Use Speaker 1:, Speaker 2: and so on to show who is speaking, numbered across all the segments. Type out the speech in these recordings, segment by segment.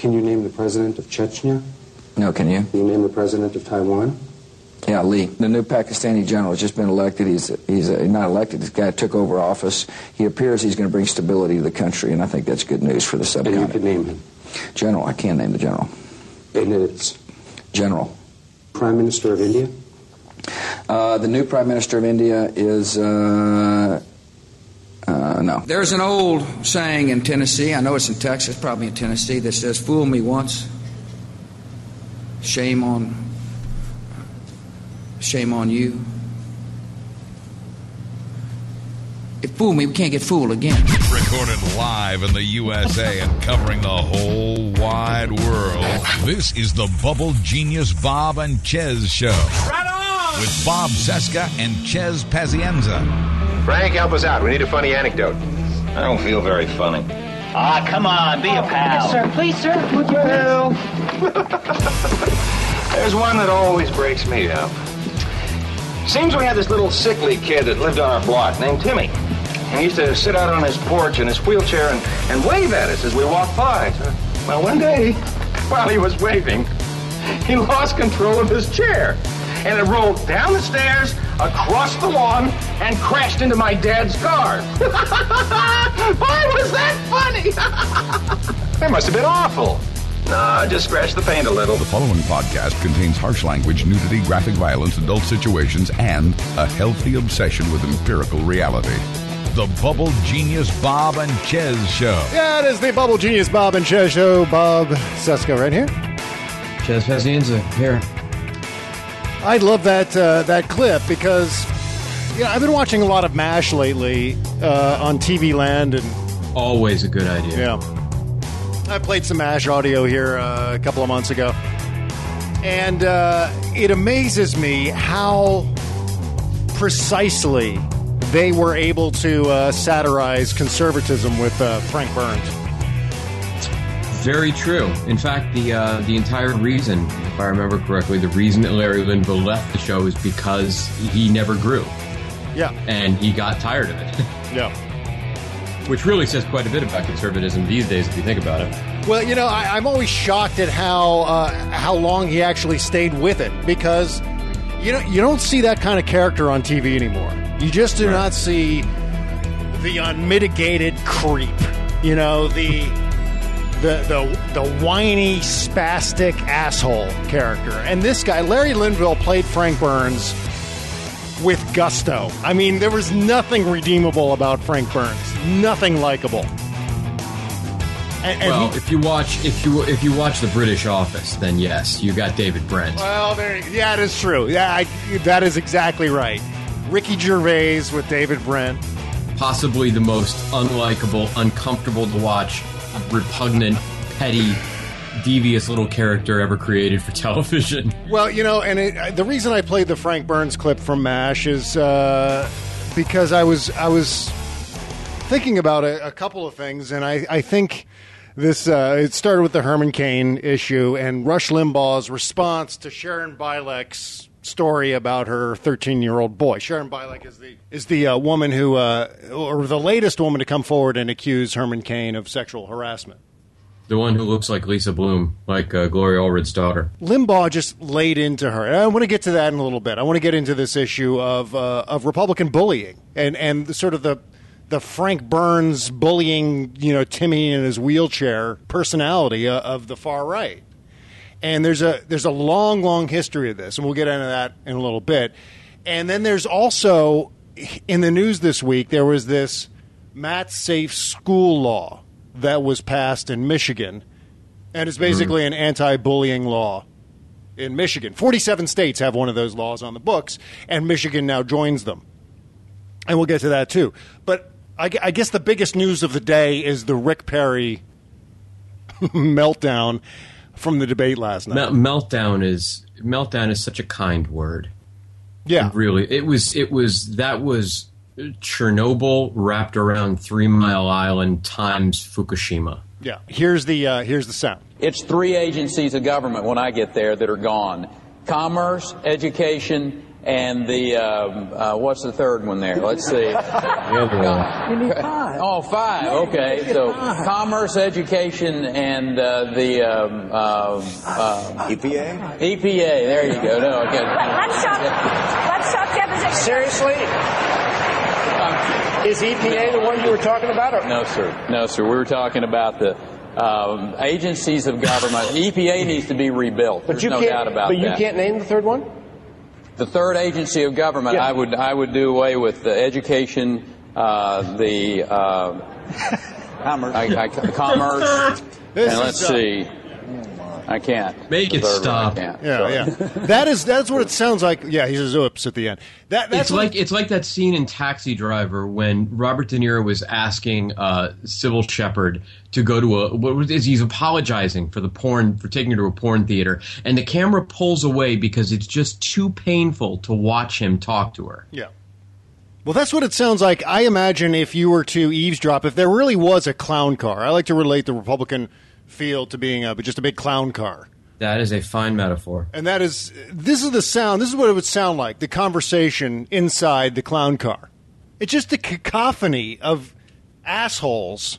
Speaker 1: Can you name the president of Chechnya?
Speaker 2: No, can you?
Speaker 1: Can you name the president of Taiwan?
Speaker 2: Yeah, Lee. The new Pakistani general has just been elected. He's he's uh, not elected. This guy took over office. He appears he's going to bring stability to the country, and I think that's good news for the subcontinent.
Speaker 1: And you can name him.
Speaker 2: General, I can name the general.
Speaker 1: And it's
Speaker 2: General.
Speaker 1: Prime Minister of India?
Speaker 2: Uh, the new Prime Minister of India is uh, uh, no.
Speaker 3: There's an old saying in Tennessee, I know it's in Texas, probably in Tennessee, that says, Fool me once, shame on shame on you. If fool me, we can't get fooled again.
Speaker 4: Recorded live in the USA and covering the whole wide world. This is the Bubble Genius Bob and Chez Show.
Speaker 5: Right on!
Speaker 4: With Bob Cesca and Chez Pazienza.
Speaker 6: Frank, help us out. We need a funny anecdote. I don't feel very funny.
Speaker 7: Ah, come on, be a pal.
Speaker 8: Yes, sir. Please, sir. Would you?
Speaker 6: Well, there's one that always breaks me up. Seems we had this little sickly kid that lived on our block named Timmy. And he used to sit out on his porch in his wheelchair and, and wave at us as we walked by. Well, one day, while he was waving, he lost control of his chair. And it rolled down the stairs, across the lawn, and crashed into my dad's car. Why was that funny? that must have been awful. No, just scratch the paint a little.
Speaker 4: The following podcast contains harsh language, nudity, graphic violence, adult situations, and a healthy obsession with empirical reality. The Bubble Genius Bob and Chez Show.
Speaker 9: Yeah, it is the Bubble Genius Bob and Chez Show. Bob Cesca right here.
Speaker 10: Chez Pazienza here.
Speaker 9: I love that uh, that clip because you know I've been watching a lot of Mash lately uh, on TV Land, and
Speaker 10: Always a good idea.
Speaker 9: yeah, I played some Mash audio here uh, a couple of months ago, and uh, it amazes me how precisely they were able to uh, satirize conservatism with uh, Frank Burns.
Speaker 10: Very true. In fact, the uh, the entire reason, if I remember correctly, the reason that Larry Linville left the show is because he never grew
Speaker 9: Yeah,
Speaker 10: and he got tired of it.
Speaker 9: yeah.
Speaker 10: Which really says quite a bit about conservatism these days, if you think about it.
Speaker 9: Well, you know, I, I'm always shocked at how uh, how long he actually stayed with it because you know you don't see that kind of character on TV anymore. You just do not see the unmitigated creep. You know the the the the whiny spastic asshole character. And this guy, Larry Linville, played Frank Burns with gusto. I mean, there was nothing redeemable about Frank Burns. Nothing likable. And, and
Speaker 10: well,
Speaker 9: he-
Speaker 10: if you watch if you if you watch the British Office, then yes, you got David Brent.
Speaker 9: Well, there, yeah, it is true. Yeah, I, that is exactly right. Ricky Gervais with David Brent.
Speaker 10: Possibly the most unlikable, uncomfortable to watch, repugnant, petty, devious little character ever created for television.
Speaker 9: Well, you know, and it, the reason I played the Frank Burns clip from MASH is uh, because I was I was thinking about a, a couple of things, and I, I think this uh, it started with the Herman Cain issue and Rush Limbaugh's response to Sharon Bialek's story about her 13 year old boy. Sharon Bialek is the is the uh, woman who uh, or the latest woman to come forward and accuse Herman Cain of sexual harassment.
Speaker 10: The one who looks like Lisa Bloom, like uh, Gloria Allred's daughter.
Speaker 9: Limbaugh just laid into her. And I want to get to that in a little bit. I want to get into this issue of uh, of Republican bullying and and the, sort of the the Frank Burns bullying, you know, Timmy in his wheelchair personality uh, of the far right. And there's a there's a long, long history of this, and we'll get into that in a little bit. And then there's also in the news this week there was this Matt Safe school law that was passed in Michigan, and it's basically an anti-bullying law in Michigan. Forty-seven states have one of those laws on the books, and Michigan now joins them. And we'll get to that too. But I, I guess the biggest news of the day is the Rick Perry meltdown from the debate last night.
Speaker 10: Mel- meltdown is meltdown is such a kind word.
Speaker 9: yeah,
Speaker 10: It really, it was. It was that was Chernobyl wrapped around Three Mile Island times Fukushima.
Speaker 9: yeah. Here's the uh, here's the sound.
Speaker 11: It's three agencies of government when I get there that are gone commerce, education,
Speaker 5: and the um, uh, what's the third one there? Let's see.
Speaker 8: You need five.
Speaker 5: Oh, five. Okay, so commerce, education, and uh, the um, um, uh,
Speaker 11: EPA.
Speaker 5: EPA. There you go. No, okay.
Speaker 12: Let's talk. Let's talk deposition.
Speaker 8: Seriously? Is EPA the one you were talking about? Or?
Speaker 5: No, sir. No, sir. We were talking about the um, agencies of government. EPA needs to be rebuilt.
Speaker 8: But
Speaker 5: There's
Speaker 8: you
Speaker 5: no
Speaker 8: can't.
Speaker 5: doubt about
Speaker 8: but you can't name the third one.
Speaker 5: The third agency of government,
Speaker 8: Yeah.
Speaker 5: I would I would do away with the education, uh, the uh, commerce, I, I, commerce,
Speaker 9: This
Speaker 5: and let's
Speaker 9: is, uh,
Speaker 5: see. I can't
Speaker 10: Make it stop.
Speaker 5: Can't.
Speaker 9: Yeah,
Speaker 5: Sorry.
Speaker 9: yeah. That is that's what it sounds like. Yeah, he says oops at the end. That that's
Speaker 10: it's like it's like that scene in Taxi Driver when Robert De Niro was asking uh, Cybill Shepherd to go to a what was is he's apologizing for the porn for taking her to a porn theater, and the camera pulls away because it's just too painful to watch him talk to her.
Speaker 9: Yeah. Well, that's what it sounds like. I imagine if you were to eavesdrop, if there really was a clown car, I like to relate the Republican field to being a, just a big clown car.
Speaker 10: That is a fine metaphor.
Speaker 9: And that is, this is the sound, this is what it would sound like the conversation inside the clown car. It's just a cacophony of assholes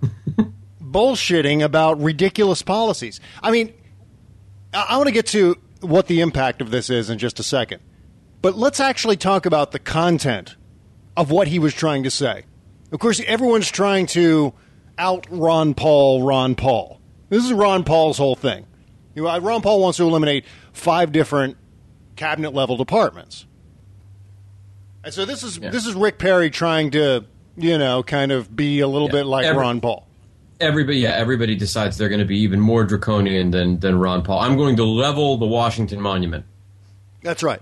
Speaker 9: bullshitting about ridiculous policies. I mean, I, I want to get to what the impact of this is in just a second. But let's actually talk about the content of what he was trying to say. Of course, everyone's trying to out Ron Paul, Ron Paul. This is Ron Paul's whole thing. You know, Ron Paul wants to eliminate five different cabinet level departments. And so this is this is Rick Perry trying to, you know, kind of be a little
Speaker 10: Yeah.
Speaker 9: bit like
Speaker 10: Every-
Speaker 9: Ron Paul.
Speaker 10: Everybody, yeah, everybody decides they're going to be even more draconian than than Ron Paul. I'm going to level the Washington Monument.
Speaker 9: That's right.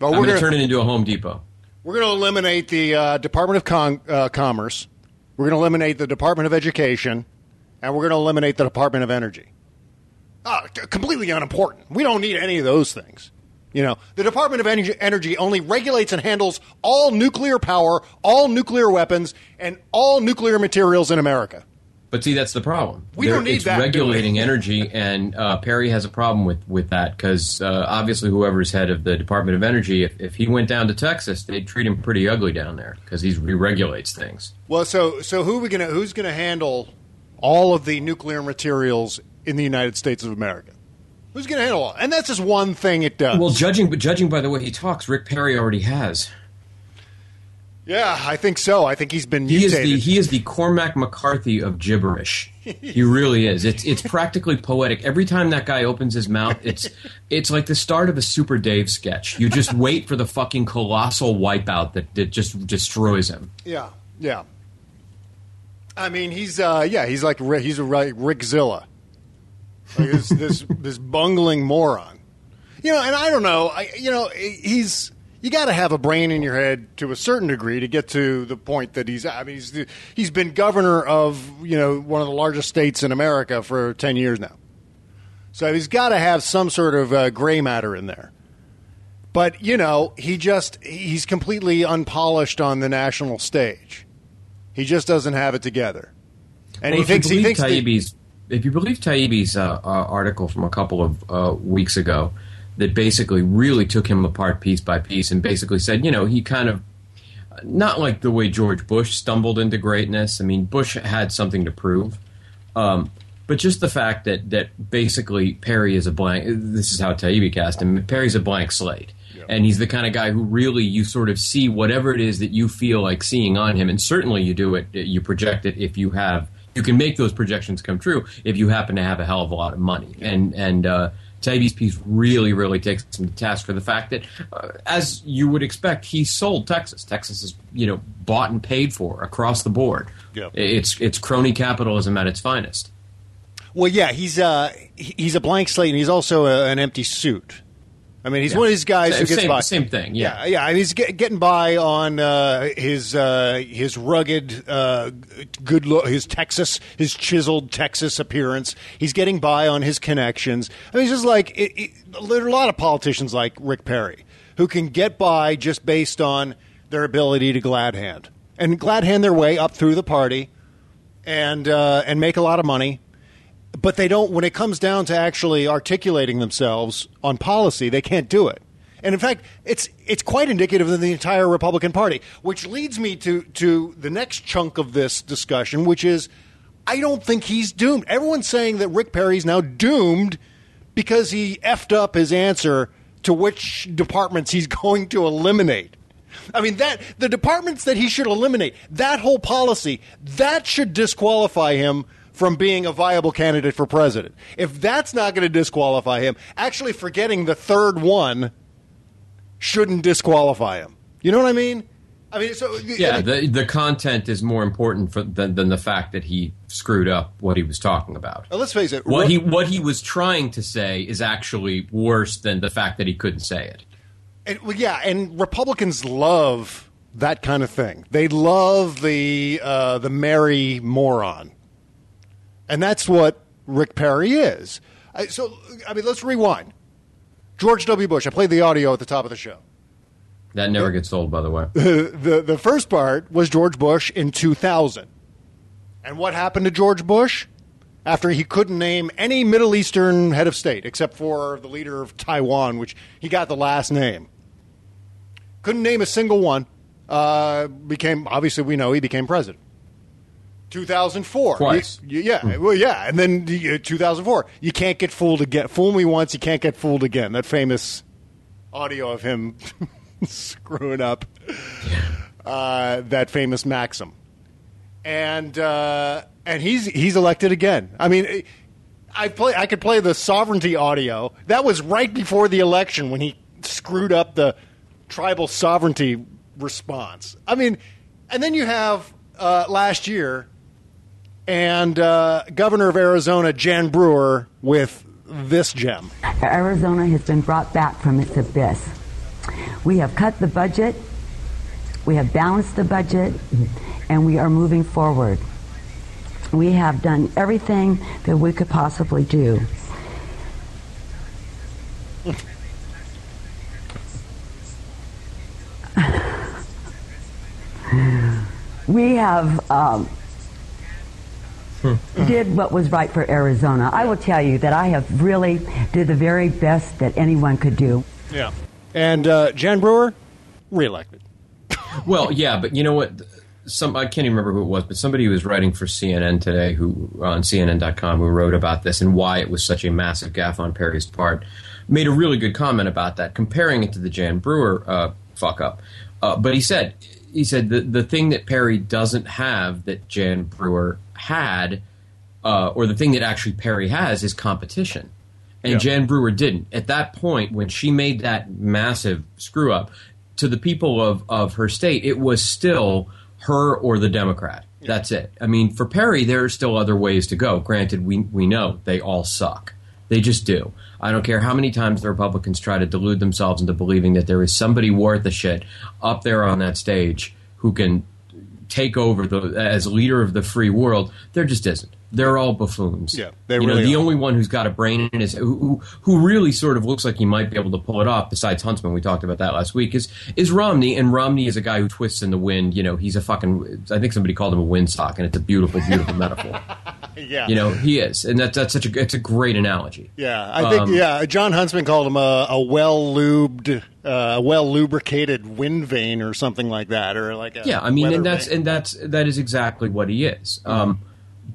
Speaker 9: But
Speaker 10: I'm
Speaker 9: we're
Speaker 10: going to turn it into a Home Depot.
Speaker 9: We're going to eliminate the uh, Department of Con- uh, Commerce. We're going to eliminate the Department of Education, and we're going to eliminate the Department of Energy. Ah, completely unimportant. We don't need any of those things. You know, the Department of Energy only regulates and handles all nuclear power, all nuclear weapons, and all nuclear materials in America.
Speaker 10: But see, that's the problem.
Speaker 9: We don't need that,
Speaker 10: regulating energy, and uh, Perry has a problem with, with that because uh, obviously, whoever's head of the Department of Energy, if, if he went down to Texas, they'd treat him pretty ugly down there because he regulates things.
Speaker 9: Well, so so who are we gonna who's gonna handle all of the nuclear materials in the United States of America? Who's gonna handle all? And that's just one thing it does.
Speaker 10: Well, judging but judging by the way he talks, Rick Perry already has.
Speaker 9: Yeah, I think so. I think he's been
Speaker 10: He is the he is the Cormac McCarthy of gibberish. he really is. It's it's practically poetic. Every time that guy opens his mouth, it's it's like the start of a Super Dave sketch. You just wait for the fucking colossal wipeout that, that just destroys him.
Speaker 9: yeah, yeah. I mean, he's uh, yeah, he's like Rick- he's a like Rick Zilla, like this this this bungling moron. You know, and I don't know. I you know he's you got to have a brain in your head to a certain degree to get to the point that he's. I mean, he's he's been governor of you know one of the largest states in America for ten years now, so he's got to have some sort of uh, gray matter in there. But you know, he just he's completely unpolished on the national stage. He just doesn't have it together, and
Speaker 10: Well,
Speaker 9: he thinks he thinks that-
Speaker 10: Taibbi's, if you believe Taibbi's uh, uh, article from a couple of uh, weeks ago, that basically really took him apart piece by piece, and basically said, you know, he kind of not like the way George Bush stumbled into greatness. I mean, Bush had something to prove, um, but just the fact that that basically Perry is a blank. This is how Taibbi cast him. Perry's a blank slate. And he's the kind of guy who really you sort of see whatever it is that you feel like seeing on him, and certainly you do it. You project it if you have you can make those projections come true if you happen to have a hell of a lot of money. And and uh, Taibbi's piece really really takes him to task for the fact that, uh, as you would expect, he sold Texas. Texas is you know bought and paid for across the board.
Speaker 9: Yeah.
Speaker 10: It's it's crony capitalism at its finest.
Speaker 9: Well, yeah, he's uh, he's a blank slate, and he's also a, an empty suit. I mean, he's
Speaker 10: Yeah.
Speaker 9: one of these guys
Speaker 10: Same-
Speaker 9: who gets
Speaker 10: same-
Speaker 9: by.
Speaker 10: same thing, yeah.
Speaker 9: yeah, yeah. And he's get, getting by on uh, his uh, his rugged, uh, good look, his Texas, his chiseled Texas appearance. He's getting by on his connections. I mean, he's just like it, it, there are a lot of politicians like Rick Perry who can get by just based on their ability to glad hand and glad hand their way up through the party and uh, and make a lot of money. But they don't. When it comes down to actually articulating themselves on policy, they can't do it. And in fact, it's it's quite indicative of the entire Republican Party, which leads me to to the next chunk of this discussion, which is I don't think he's doomed. Everyone's saying that Rick Perry's now doomed because he effed up his answer to which departments he's going to eliminate. I mean that the departments that he should eliminate, that whole policy, that should disqualify him from being a viable candidate for president. If that's not going to disqualify him, actually forgetting the third one shouldn't disqualify him. You know what I mean? I mean, so
Speaker 10: Yeah, the the content is more important for, than, than the fact that he screwed up what he was talking about.
Speaker 9: Let's face it.
Speaker 10: What he what he was trying to say is actually worse than the fact that he couldn't say it.
Speaker 9: And, well, yeah, and Republicans love that kind of thing. They love the uh, the merry moron, and that's what Rick Perry is. I, so, I mean, let's rewind. George W. Bush. I played the audio at the top of the show.
Speaker 10: That never gets old, by the way.
Speaker 9: the, the the first part was George Bush in 2000. And what happened to George Bush after he couldn't name any Middle Eastern head of state except for the leader of Taiwan, which he got the last name. Couldn't name a single one. Uh, became obviously we know he became president. 2004.
Speaker 10: Twice.
Speaker 9: You- you- yeah, well, yeah, and then uh, 2004. You can't get fooled again. Fool me once, you can't get fooled again. That famous audio of him screwing up uh, that famous maxim, and uh, and he's he's elected again. I mean, I play I could play the sovereignty audio. That was right before the election when he screwed up the tribal sovereignty response. I mean, and then you have uh, last year and uh, Governor of Arizona Jan Brewer with this gem.
Speaker 11: Arizona has been brought back from its abyss. We have cut the budget, we have balanced the budget, and we are moving forward. We have done everything that we could possibly do. we have um, did what was right for Arizona. I will tell you that I have really did the very best that anyone could do.
Speaker 9: Yeah. And uh, Jan Brewer, reelected.
Speaker 10: well, yeah, but you know what? Some I can't even remember who it was, but somebody who was writing for CNN today, who on CNN.com, who wrote about this and why it was such a massive gaffe on Perry's part, made a really good comment about that, comparing it to the Jan Brewer uh, fuck up. Uh, but he said, he said the the thing that Perry doesn't have that Jan Brewer had, uh, or the thing that actually Perry has, is competition. And
Speaker 13: Yeah.
Speaker 10: Jan Brewer didn't. At that point, when she made that massive screw up, to the people of, of her state, it was still her or the Democrat. That's it. I mean, for Perry, there are still other ways to go. Granted, we, we know they all suck. They just do. I don't care how many times the Republicans try to delude themselves into believing that there is somebody worth a shit up there on that stage who can take over the as leader of the free world. There just isn't. They're all buffoons.
Speaker 9: Yeah, they
Speaker 10: you know, the
Speaker 9: are.
Speaker 10: only one who's got a brain in his who, who who really sort of looks like he might be able to pull it off. Besides Huntsman, we talked about that last week. Is is Romney? And Romney is a guy who twists in the wind. You know, he's a fucking. I think somebody called him a windsock, and it's a beautiful, beautiful metaphor.
Speaker 9: Yeah.
Speaker 10: You know, he is, and that's that's such a it's a great analogy.
Speaker 9: Yeah, I think
Speaker 10: Um,
Speaker 9: yeah. Jon Huntsman called him a, a well lubed, uh, well lubricated wind vane or something like that, or like a
Speaker 10: Yeah, I mean, and that's
Speaker 9: vane.
Speaker 10: and that's that is exactly what he is. Um,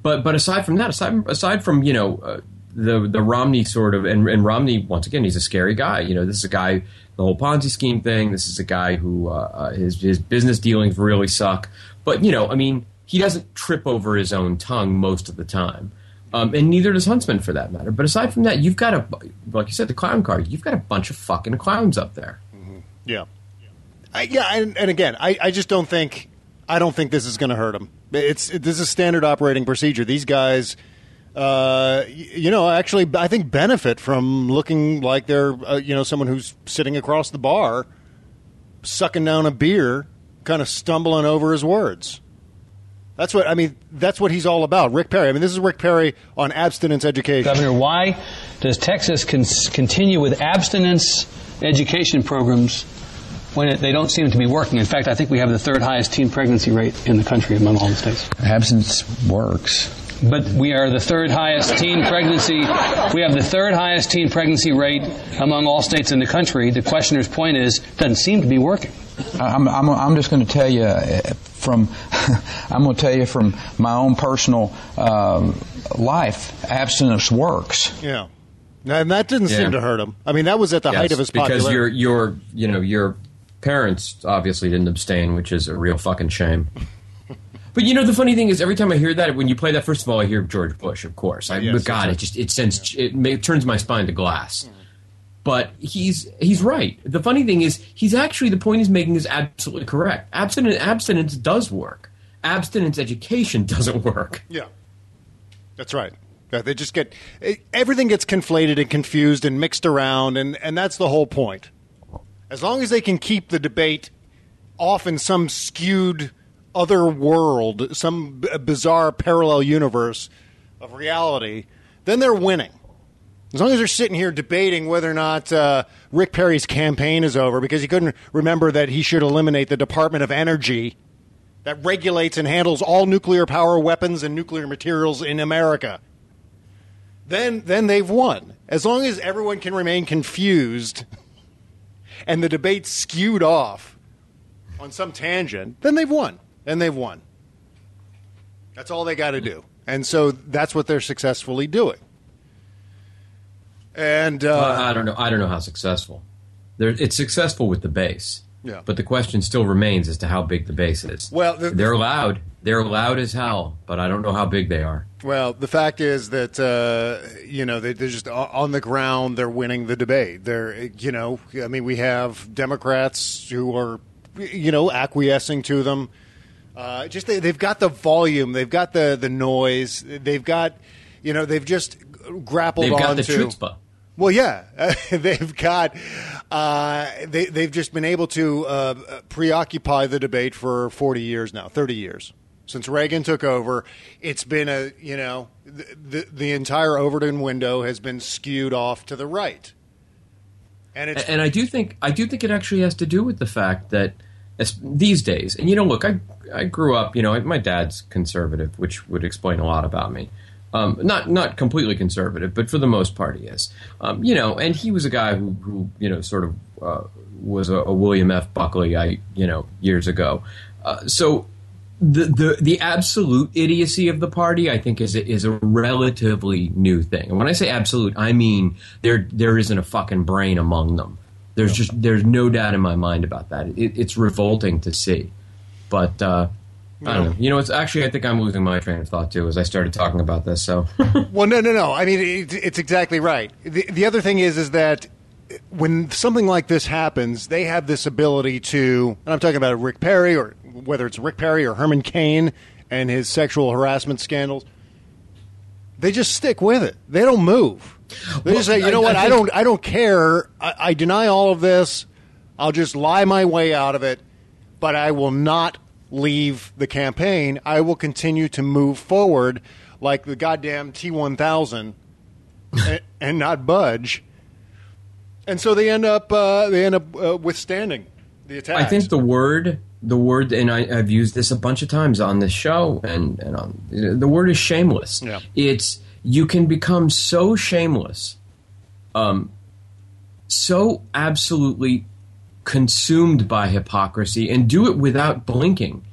Speaker 10: but but aside from that, aside aside from you know uh, the the Romney sort of and, and Romney once again, he's a scary guy. You know, this is a guy the whole Ponzi scheme thing. This is a guy who uh, uh, his his business dealings really suck. But you know, I mean, he doesn't trip over his own tongue most of the time. Um, and neither does Huntsman, for that matter. But aside from that, you've got a, like you said, the clown card. You've got a bunch of fucking clowns up there.
Speaker 9: Yeah. I, yeah, and, and again, I, I just don't think I don't think this is going to hurt them. It's it, this is standard operating procedure. These guys, uh, you know, actually, I think benefit from looking like they're uh, you know someone who's sitting across the bar, sucking down a beer, kind of stumbling over his words. That's what I mean. That's what he's all about. Rick Perry. I mean, this is Rick Perry on abstinence education.
Speaker 13: Governor, why does Texas con- continue with abstinence education programs when it, they don't seem to be working? In fact, I think we have the third highest teen pregnancy rate in the country among all the states.
Speaker 14: Abstinence works.
Speaker 13: but we are the third highest teen pregnancy. We have the third highest teen pregnancy rate among all states in the country. The questioner's point is, doesn't seem to be working.
Speaker 14: I'm, I'm, I'm just going to tell you uh, from I'm going to tell you from my own personal um, life, abstinence works.
Speaker 9: Yeah. And that didn't
Speaker 10: Yeah.
Speaker 9: seem to hurt him. I mean, that was at the height of his popularity.
Speaker 10: because
Speaker 9: popularity.
Speaker 10: your your you know your parents obviously didn't abstain, which is a real fucking shame. But you know the funny thing is, every time I hear that, when you play that, first of all, I hear George Bush, of course. I,
Speaker 9: Yes,
Speaker 10: but God, it just it sends it, ma- it turns my spine to glass. But he's he's right. The funny thing is, he's actually the point he's making is absolutely correct. Abstinence abstinence does work. Abstinence education doesn't work.
Speaker 9: Yeah. That's right. Yeah, they just get everything gets conflated and confused and mixed around, and, and that's the whole point. As long as they can keep the debate off in some skewed other world, some b- bizarre parallel universe of reality, then they're winning. As long as they're sitting here debating whether or not uh, Rick Perry's campaign is over because he couldn't remember that he should eliminate the Department of Energy that regulates and handles all nuclear power weapons and nuclear materials in America. Then, then they've won. As long as everyone can remain confused and the debate skewed off on some tangent, then they've won. Then they've won. That's all they got to do. And so that's what they're successfully doing. And uh,
Speaker 10: Well, I don't know. I don't know how successful. They're, it's successful with the base.
Speaker 9: Yeah.
Speaker 10: But the question still remains as to how big the base is.
Speaker 9: Well, the-
Speaker 10: they're loud. They're loud as hell, but I don't know how big they are.
Speaker 9: Well, the fact is that uh, you know they, they're just on the ground. They're winning the debate. They're you know I mean we have Democrats who are you know acquiescing to them. Uh, just they, they've got the volume. They've got the the noise. They've got you know they've just grappled
Speaker 10: They've got
Speaker 9: onto.
Speaker 10: the chutzpah.
Speaker 9: Well, yeah, they've got uh, they they've just been able to uh, preoccupy the debate for forty years now, thirty years since Reagan took over. It's been a you know the the, entire Overton window has been skewed off to the right, and it's
Speaker 10: and I do think I do think it actually has to do with the fact that these days, and you know, look, I I grew up, you know, my dad's conservative, which would explain a lot about me. Um, not not completely conservative, but for the most part, he is. Um, you know, and he was a guy who, who you know, sort of uh, was a, a William F. Buckley, I you know, years ago. Uh, so the, the the absolute idiocy of the party, I think, is is a relatively new thing. And when I say absolute, I mean there there isn't a fucking brain among them. There's just there's no doubt in my mind about that. It, it's revolting to see, but uh, I don't know. You know, it's actually I think I'm losing my train of thought too as I started talking about this. So
Speaker 9: well, no, no, no. I mean, it, it's exactly right. The, the other thing is, is that when something like this happens, they have this ability to, and I'm talking about Rick Perry, or whether it's Rick Perry or Herman Cain and his sexual harassment scandals. They just stick with it. They don't move. They just say, you
Speaker 10: I-
Speaker 9: know what?
Speaker 10: I
Speaker 9: I, don't. I don't care. I, I deny all of this. I'll just lie my way out of it. But I will not leave the campaign. I will continue to move forward like the goddamn T1000 and, and not budge. And so they end up uh, they end up uh, withstanding the attack.
Speaker 10: I think the word the word and I, I've used this a bunch of times on this show and and on the word is shameless.
Speaker 9: Yeah.
Speaker 10: It's you can become so shameless, um, so absolutely consumed by hypocrisy and do it without blinking.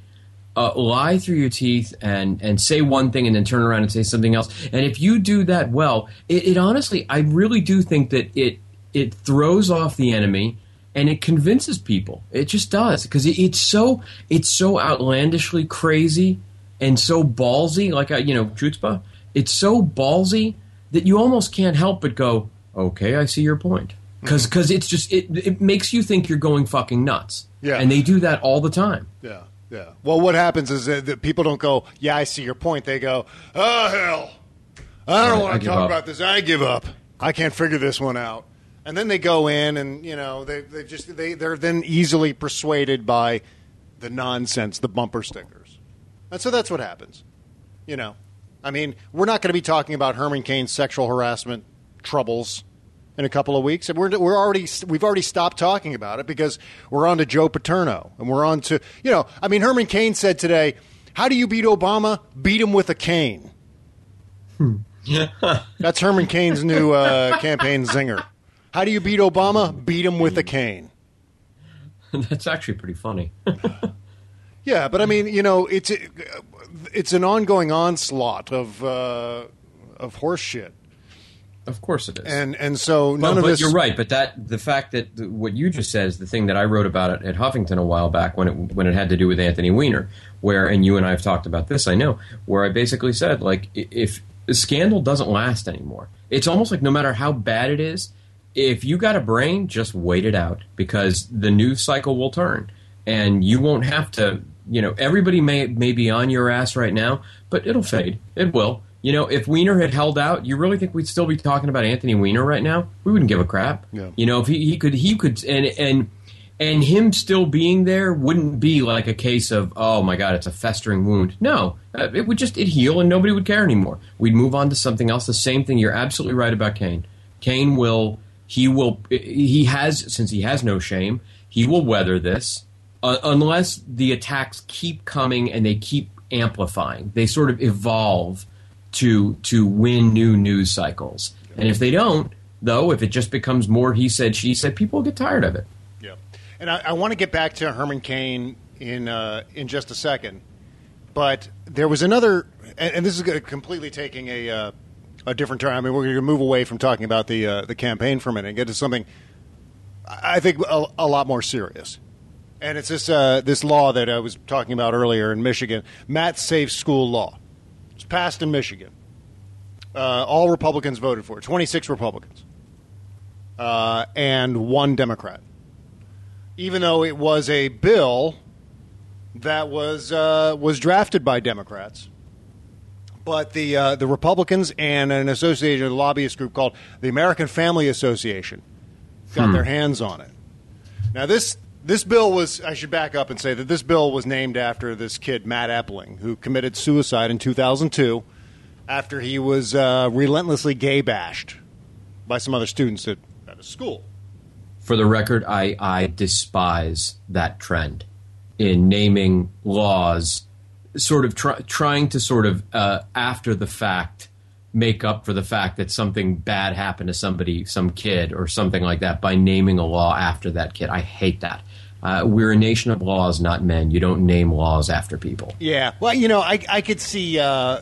Speaker 10: Uh, lie through your teeth and and say one thing and then turn around and say something else. And if you do that well, it, it honestly, I really do think that it it throws off the enemy and it convinces people. It just does because it, it's so it's so outlandishly crazy and so ballsy. Like I, you know, chutzpah. It's so ballsy that you almost can't help but go, "Okay, I see your point." Mm-hmm. Because because it's just it it makes you think you're going fucking nuts.
Speaker 9: Yeah.
Speaker 10: and they do that all the time.
Speaker 9: Yeah, yeah. Well, what happens is that people don't go, "Yeah, I see your point." They go, "Oh hell, I don't want to talk
Speaker 10: up."
Speaker 9: about this. I give up. I can't figure this one out." And then they go in, and you know, they they just they they're then easily persuaded by the nonsense, the bumper stickers, and so that's what happens. You know, I mean, we're not going to be talking about Herman Cain's sexual harassment troubles in a couple of weeks, and we're we're already we've already stopped talking about it because we're on to Joe Paterno, and we're on to you know, I mean, Herman Cain said today, "How do you beat Obama? Beat him with a cane." That's Herman Cain's new uh, campaign zinger. How do you beat Obama? Beat him with a cane.
Speaker 10: That's actually pretty funny.
Speaker 9: Yeah, but I mean, you know, it's it's an ongoing onslaught of uh, of horse shit.
Speaker 10: Of course it is.
Speaker 9: And and so none
Speaker 10: Well,
Speaker 9: of
Speaker 10: but
Speaker 9: this.
Speaker 10: you're right. But that the fact that th- what you just said is the thing that I wrote about it at Huffington a while back when it when it had to do with Anthony Weiner, where and you and I have talked about this. I know where I basically said like if the scandal doesn't last anymore, it's almost like no matter how bad it is, if you got a brain, just wait it out because the news cycle will turn, and you won't have to. You know, everybody may may be on your ass right now, but it'll fade. It will. You know, if Weiner had held out, you really think we'd still be talking about Anthony Weiner right now? We wouldn't give a crap.
Speaker 9: Yeah.
Speaker 10: You know, if he, he could, he could, and and and him still being there wouldn't be like a case of oh my god, it's a festering wound. No, uh, it would just it heal and nobody would care anymore. We'd move on to something else. The same thing. You're absolutely right about Cain. Cain will, he will, he has since he has no shame, he will weather this uh, unless the attacks keep coming and they keep amplifying. They sort of evolve to to win new news cycles. And if they don't, though, if it just becomes more he said, she said, people get tired of it.
Speaker 9: Yeah, and I, I want to get back to Herman Cain in uh, in just a second, but there was another, and, and this is completely taking a uh, a different turn. I mean, we're going to move away from talking about the uh, the campaign for a minute and get to something I I think a, a lot more serious. And it's this uh, this law that I was talking about earlier in Michigan, Matt Safe School Law. It's passed in Michigan. Uh, all Republicans voted for it. Twenty six Republicans, uh, and one Democrat. Even though it was a bill that was uh, was drafted by Democrats, but the uh, the Republicans and an association, a lobbyist group called the American Family Association, got
Speaker 15: Hmm.
Speaker 9: their hands on it. Now this this bill was I should back up and say that this bill was named after this kid Matt Epling who committed suicide in 2002 after he was uh, relentlessly gay bashed by some other students at, at a school.
Speaker 10: For the record, I, I despise that trend in naming laws, sort of try, trying to sort of uh, after the fact make up for the fact that something bad happened to somebody, some kid or something like that, by naming a law after that kid. I hate that. Uh, we're a nation of laws, not men. You don't name laws after people.
Speaker 9: Yeah, well, you know, I, I could see uh,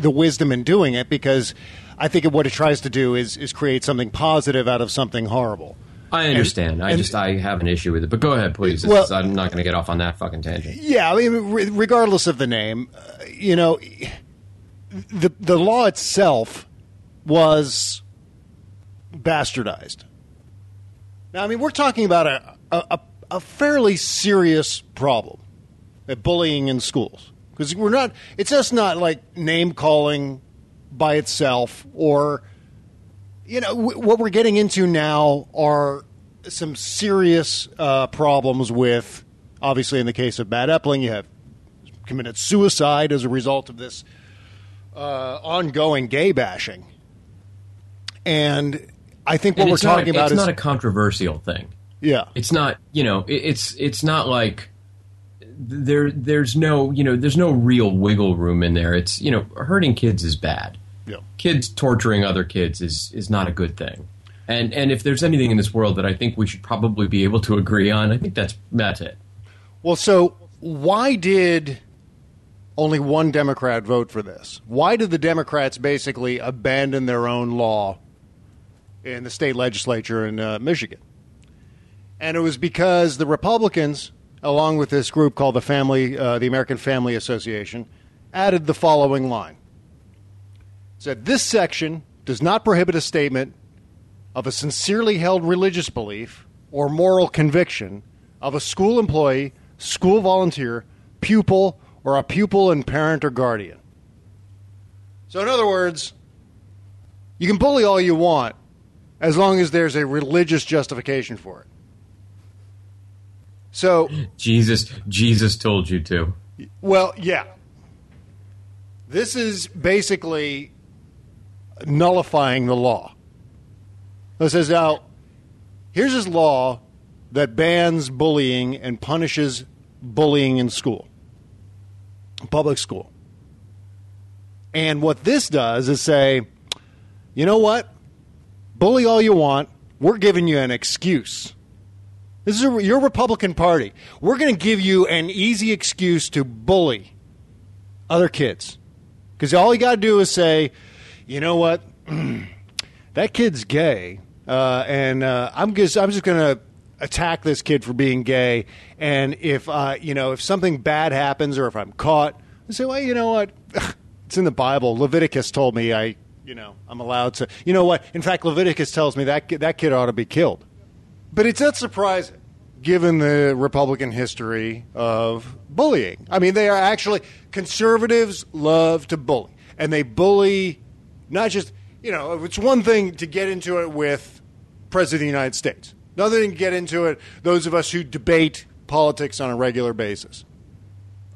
Speaker 9: the wisdom in doing it because I think what it tries to do is, is create something positive out of something horrible.
Speaker 10: I understand. I
Speaker 9: and-
Speaker 10: just I have an issue with it. But go ahead, please.
Speaker 9: Well-
Speaker 10: is- I'm not going to get off on that fucking tangent.
Speaker 9: Yeah, I mean, re- regardless of the name, uh, you know, the the law itself was bastardized. Now, I mean, we're talking about a a, a- a fairly serious problem, at bullying in schools, because we're not. It's just not like name calling by itself, or you know, w- what we're getting into now are some serious uh, problems with. Obviously, in the case of Matt Epling, you have committed suicide as a result of this uh, ongoing gay bashing. And I think what
Speaker 10: And
Speaker 9: we're talking about
Speaker 10: it's
Speaker 9: is
Speaker 10: not a controversial thing.
Speaker 9: Yeah.
Speaker 10: It's not, you know, it, it's it's not like there there's no, you know, there's no real wiggle room in there. It's, you know, hurting kids is bad.
Speaker 9: Yeah.
Speaker 10: Kids torturing other kids is is not a good thing. And and if there's anything in this world that I think we should probably be able to agree on, I think that's that's it.
Speaker 9: Well, so why did only one Democrat vote for this? Why did the Democrats basically abandon their own law in the state legislature in uh, Michigan? And it was because the Republicans, along with this group called the Family, uh, the American Family Association, added the following line: said this section does not prohibit a statement of a sincerely held religious belief or moral conviction of a school employee, school volunteer, pupil, or a pupil and parent or guardian. So, in other words, you can bully all you want as long as there's a religious justification for it. So,
Speaker 10: Jesus Jesus told you to.
Speaker 9: well, yeah. This is basically nullifying the law. It says now, here's this law that bans bullying and punishes bullying in school, public school. And what this does is say, you know what? Bully all you want. We're giving you an excuse. This is a, your Republican Party. We're going to give you an easy excuse to bully other kids. Because all you got to do is say, you know what? that kid's gay. Uh, and uh, I'm just, I'm just going to attack this kid for being gay. And if, uh, you know, if something bad happens or if I'm caught, I say, well, you know what? it's in the Bible. Leviticus told me I, you know, I'm allowed to. You know what? In fact, Leviticus tells me that that kid ought to be killed. But it's not surprising, given the Republican history of bullying. I mean, they are actually conservatives love to bully, and they bully not just you know. It's one thing to get into it with President of the United States. Another thing to get into it. Those of us who debate politics on a regular basis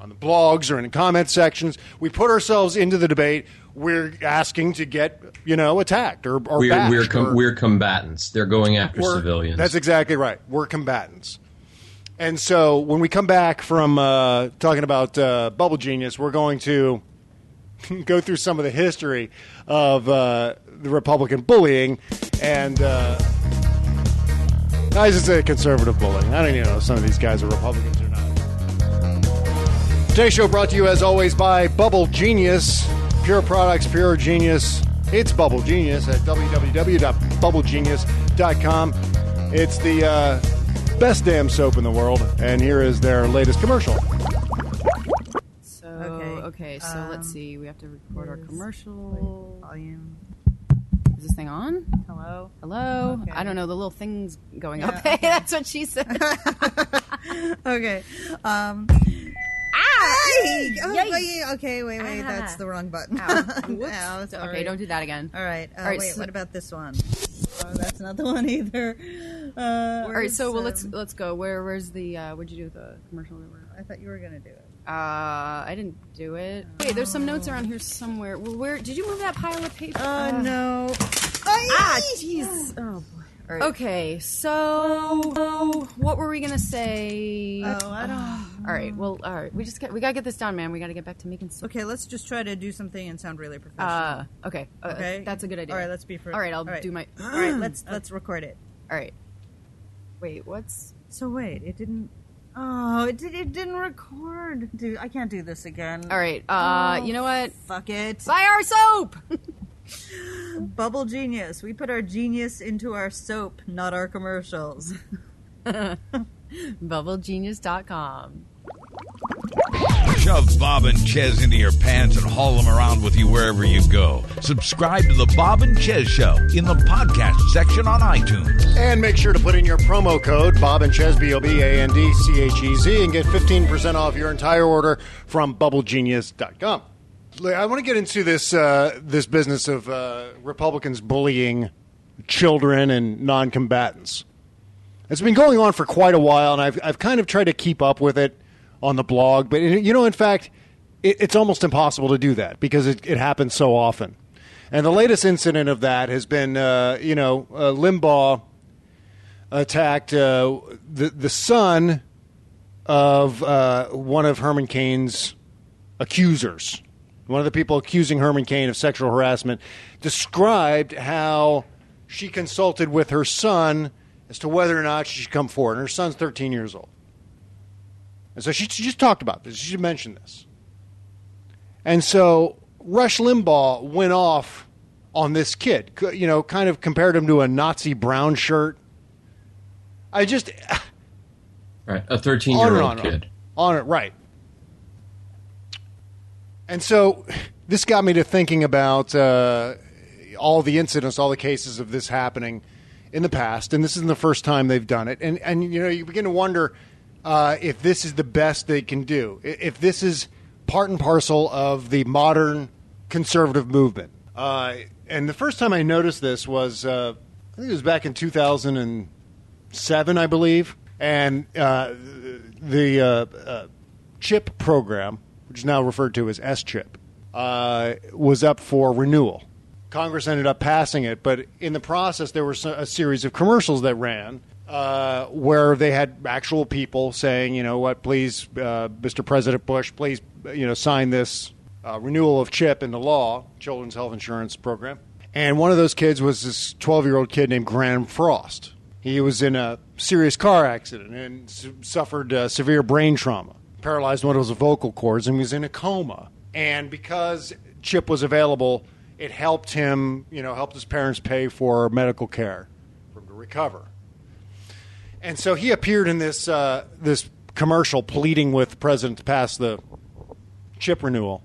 Speaker 9: on the blogs or in the comment sections. We put ourselves into the debate. We're asking to get, you know, attacked or, or
Speaker 10: we're we're, com-
Speaker 9: or-
Speaker 10: we're combatants. They're going after civilians.
Speaker 9: That's exactly right. We're combatants. And so when we come back from uh, talking about uh, Bubble Genius, we're going to go through some of the history of uh, the Republican bullying and. Uh, I should say conservative bullying. I don't even know if some of these guys are Republicans or not. Today's show brought to you, as always, by Bubble Genius. Pure products, pure genius. It's Bubble Genius at www.bubblegenius.com. It's the uh, best damn soap in the world, and here is their latest commercial.
Speaker 15: So okay, so let's see. We have to record our commercial.
Speaker 16: Volume.
Speaker 15: Is this thing on?
Speaker 16: Hello.
Speaker 15: Hello.
Speaker 16: Okay.
Speaker 15: I don't know. The little thing's going
Speaker 16: Yeah,
Speaker 15: up. Hey,
Speaker 16: okay.
Speaker 15: that's what she said.
Speaker 16: okay. Um.
Speaker 15: Ah!
Speaker 16: Hey! Oh, okay, wait, wait.
Speaker 15: Ah.
Speaker 16: That's the wrong button.
Speaker 15: Ow. Whoops.
Speaker 16: Ow.
Speaker 15: Okay, don't do that again.
Speaker 16: All right. Uh,
Speaker 15: All right,
Speaker 16: wait,
Speaker 15: so-
Speaker 16: what about this one? Oh, that's not the one either. Uh,
Speaker 15: All right, so well, let's
Speaker 16: um,
Speaker 15: let's go. Where where's the uh, what'd you do with the commercial?
Speaker 16: I thought you were gonna do it.
Speaker 15: Uh, I didn't do it. Wait, there's some notes around here somewhere. Well, where did you move that pile of paper?
Speaker 16: Oh
Speaker 15: Uh,
Speaker 16: no.
Speaker 15: Ah, jeez. Oh boy.
Speaker 16: All right.
Speaker 15: Okay, so what were we gonna say?
Speaker 16: Oh, I don't.
Speaker 15: All right. Well, all right. We just got, we gotta get this done, man. We gotta get back to making. Soup.
Speaker 16: Okay, let's just try to do something and sound really professional.
Speaker 15: Uh, okay. Uh,
Speaker 16: okay,
Speaker 15: That's a good idea.
Speaker 16: All right, let's be. For,
Speaker 15: All right, I'll do my.
Speaker 16: All right, let's let's record it.
Speaker 15: All right. Wait, what's?
Speaker 16: So wait, it didn't. Oh, it, did, it didn't record. Dude, I can't do this again.
Speaker 15: All right. Uh,
Speaker 16: Oh,
Speaker 15: you know what?
Speaker 16: Fuck it.
Speaker 15: Buy our soap.
Speaker 16: Bubble Genius. We put our genius into our soap, not our commercials.
Speaker 15: BubbleGenius.com.
Speaker 4: Shove Bob and Chez into your pants and haul them around with you wherever you go. Subscribe to the Bob and Chez Show in the podcast section on iTunes.
Speaker 9: And make sure to put in your promo code Bob and Chez B O B A N D C H E Z and get 15% off your entire order from bubblegenius.com. I want to get into this uh, this business of uh, Republicans bullying children and non-combatants. It's been going on for quite a while, and I've I've kind of tried to keep up with it on the blog. But you know, in fact, it, it's almost impossible to do that because it, it happens so often. And the latest incident of that has been, uh, you know, uh, Limbaugh attacked uh, the the son of uh, one of Herman Cain's accusers. One of the people accusing Herman Cain of sexual harassment described how she consulted with her son as to whether or not she should come forward. And her son's 13 years old. And so she, she just talked about this. She mentioned this. And so Rush Limbaugh went off on this kid, you know, kind of compared him to a Nazi brown shirt. I just.
Speaker 10: Right, a 13
Speaker 9: on
Speaker 10: year old
Speaker 9: on
Speaker 10: kid.
Speaker 9: On it, right. And so this got me to thinking about uh, all the incidents, all the cases of this happening in the past, and this isn't the first time they've done it. And and you know, you begin to wonder uh, if this is the best they can do, if this is part and parcel of the modern conservative movement. Uh, and the first time I noticed this was, uh, I think it was back in 2007, I believe, and uh, the uh, uh, CHIP program, which is now referred to as S chip, was up for renewal. Congress ended up passing it, but in the process, there was a series of commercials that ran uh, where they had actual people saying, you know what, please, uh, Mr. President Bush, please, you know, sign this uh, renewal of CHIP into law, Children's Health Insurance Program. And one of those kids was this 12 year old kid named Graham Frost. He was in a serious car accident and su- suffered uh, severe brain trauma, paralyzed one of his vocal cords, and was in a coma. And because CHIP was available, it helped him, you know, helped his parents pay for medical care for him to recover. And so he appeared in this uh, this commercial pleading with the president to pass the chip renewal.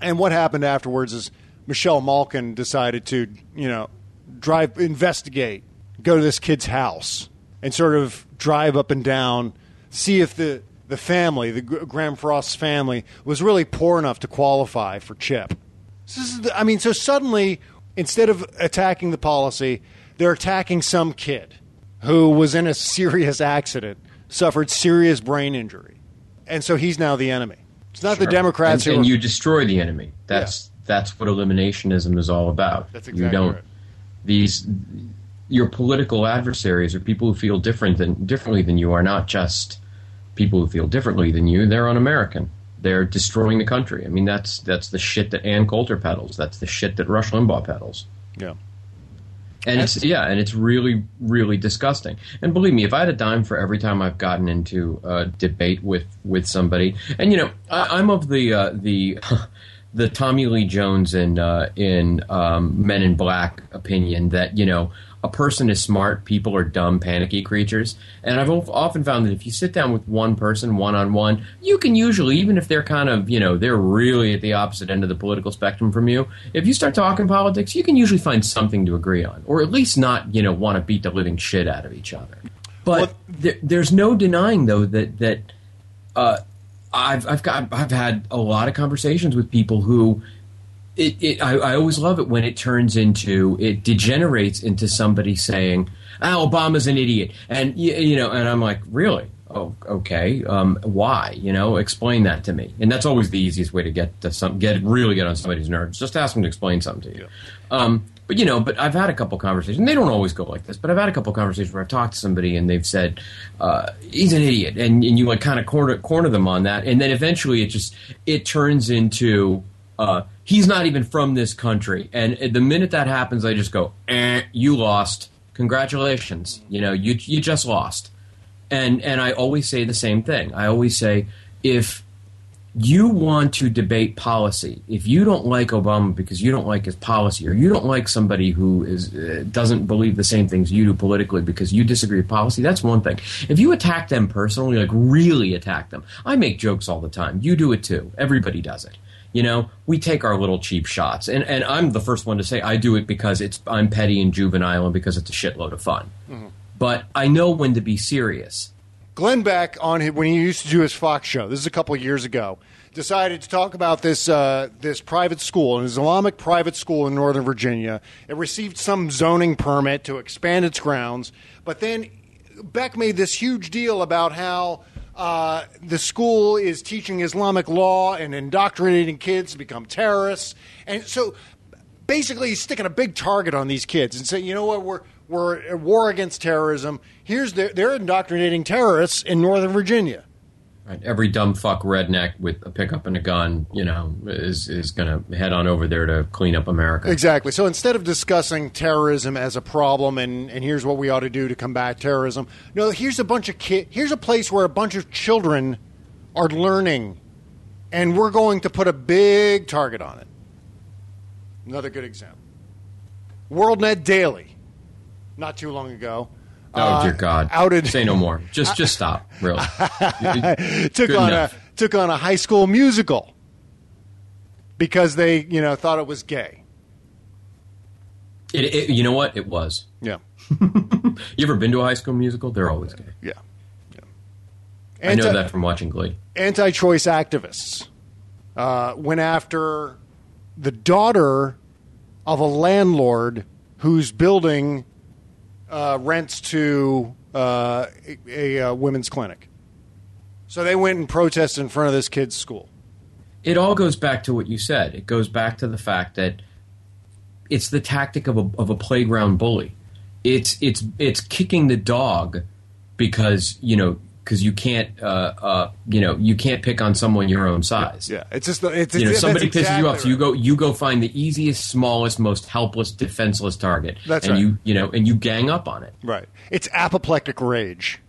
Speaker 9: And what happened afterwards is Michelle Malkin decided to, you know, drive, investigate, go to this kid's house, and sort of drive up and down, see if the the family, the Graeme Frost's family, was really poor enough to qualify for chip. This is the, I mean, so suddenly, instead of attacking the policy, they're attacking some kid who was in a serious accident, suffered serious brain injury, and so he's now the enemy. It's not the Democrats
Speaker 10: and,
Speaker 9: who
Speaker 10: and you destroy the enemy. That's that's what eliminationism is all about.
Speaker 9: That's exactly you
Speaker 10: don't
Speaker 9: right.
Speaker 10: these your political adversaries are people who feel different than differently than you are not just people who feel differently than you. They're un-American. They're destroying the country. I mean, that's that's the shit that Ann Coulter peddles. That's the shit that Rush Limbaugh peddles.
Speaker 9: Yeah.
Speaker 10: And it's yeah, and it's really really disgusting. And believe me, if I had a dime for every time I've gotten into a debate with with somebody, and you know, I, I'm of the uh, the the Tommy Lee Jones in uh, in um, Men in Black opinion that you know a person is smart, people are dumb, panicky creatures. And I've often found that if you sit down with one person one on one, you can usually, even if they're kind of, you know, they're really at the opposite end of the political spectrum from you, if you start talking politics, you can usually find something to agree on, or at least not, you know, want to beat the living shit out of each other. But there, there's no denying, though, that that uh, I've I've got I've had a lot of conversations with people who it, it I, I always love it when it turns into it degenerates into somebody saying, "Ah, Obama's an idiot," and you, you know, and I'm like, really? Oh, okay. Um, why? You know, explain that to me. And that's always the easiest way to get to some get really get on somebody's nerves. Just ask them to explain something to you. Um, but you know, but I've had a couple conversations. They don't always go like this, but I've had a couple conversations where I've talked to somebody and they've said uh, he's an idiot, and, and you like kind of corner corner them on that, and then eventually it just it turns into uh, he's not even from this country, and the minute that happens, I just go, eh, you lost. Congratulations, you know, you you just lost, and and I always say the same thing. I always say if you want to debate policy, if you don't like Obama because you don't like his policy, or you don't like somebody who is uh, doesn't believe the same things you do politically because you disagree with policy, that's one thing. If you attack them personally, like really attack them, I make jokes all the time. You do it too. Everybody does it. You know, we take our little cheap shots, and and I'm the first one to say I do it because it's I'm petty and juvenile and because it's a shitload of fun. But I know when to be serious.
Speaker 9: Glenn Beck on his, when he used to do his Fox show. This is a couple of years ago. Decided to talk about this uh, this private school, an Islamic private school in Northern Virginia. It received some zoning permit to expand its grounds, but then Beck made this huge deal about how uh, the school is teaching Islamic law and indoctrinating kids to become terrorists, and so basically he's sticking a big target on these kids and saying, you know what, we're we're at war against terrorism. Here's their, they're indoctrinating terrorists in Northern Virginia.
Speaker 10: Right. Every dumb fuck redneck with a pickup and a gun, you know, is is going to head on over there to clean up America.
Speaker 9: Exactly. So instead of discussing terrorism as a problem and, and here's what we ought to do to combat terrorism, no, here's a bunch of kid. Here's a place where a bunch of children are learning, and we're going to put a big target on it. Another good example. WorldNet Daily, not too long ago.
Speaker 10: Oh dear God!
Speaker 9: outed.
Speaker 10: Say no more. Just just stop. Really.
Speaker 9: took
Speaker 10: Good
Speaker 9: on
Speaker 10: enough.
Speaker 9: a took on a high school musical because they you know thought it was gay.
Speaker 10: It, it, you know what? It was.
Speaker 9: Yeah.
Speaker 10: you ever been to a high school musical? They're always gay.
Speaker 9: Yeah.
Speaker 10: I know that from watching Glee.
Speaker 9: Anti-choice activists uh, went after the daughter of a landlord whose building uh, rents to uh, a, a, uh women's clinic. So they went and protested in front of this kid's school.
Speaker 10: It all goes back to what you said. It goes back to the fact that it's the tactic of a, of a playground bully. It's it's it's kicking the dog because you know because you can't, uh, uh, you know, you can't pick on someone your own size.
Speaker 9: Yeah, it's just the, it's,
Speaker 10: you know,
Speaker 9: it's-
Speaker 10: somebody pisses you off, so you go you go find the easiest, smallest, most helpless, defenseless target.
Speaker 9: That's
Speaker 10: and
Speaker 9: right.
Speaker 10: you you know, and you gang up on it.
Speaker 9: Right. It's apoplectic rage.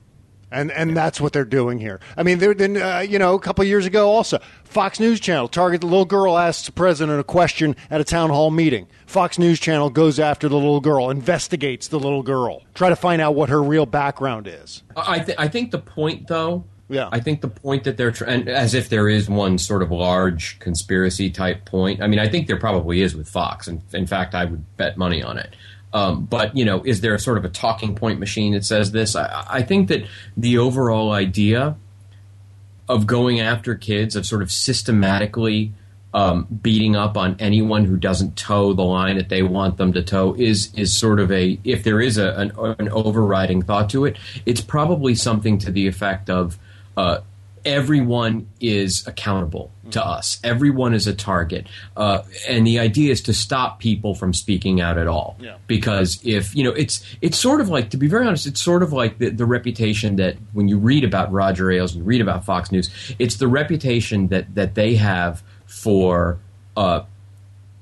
Speaker 9: And and that's what they're doing here. I mean, there then uh, you know a couple years ago also Fox News Channel target the little girl asks the president a question at a town hall meeting. Fox News Channel goes after the little girl, investigates the little girl, try to find out what her real background is.
Speaker 10: I th- I think the point though.
Speaker 9: Yeah.
Speaker 10: I think the point that they're trying, as if there is one sort of large conspiracy type point. I mean, I think there probably is with Fox, and in fact, I would bet money on it. Um, but you know, is there a sort of a talking point machine that says this? I, I think that the overall idea of going after kids, of sort of systematically um, beating up on anyone who doesn't toe the line that they want them to toe, is is sort of a if there is a, an, an overriding thought to it, it's probably something to the effect of. Uh, everyone is accountable to us. Everyone is a target, uh, and the idea is to stop people from speaking out at all.
Speaker 9: Yeah.
Speaker 10: Because if you know, it's it's sort of like to be very honest, it's sort of like the, the reputation that when you read about Roger Ailes and you read about Fox News, it's the reputation that that they have for. Uh,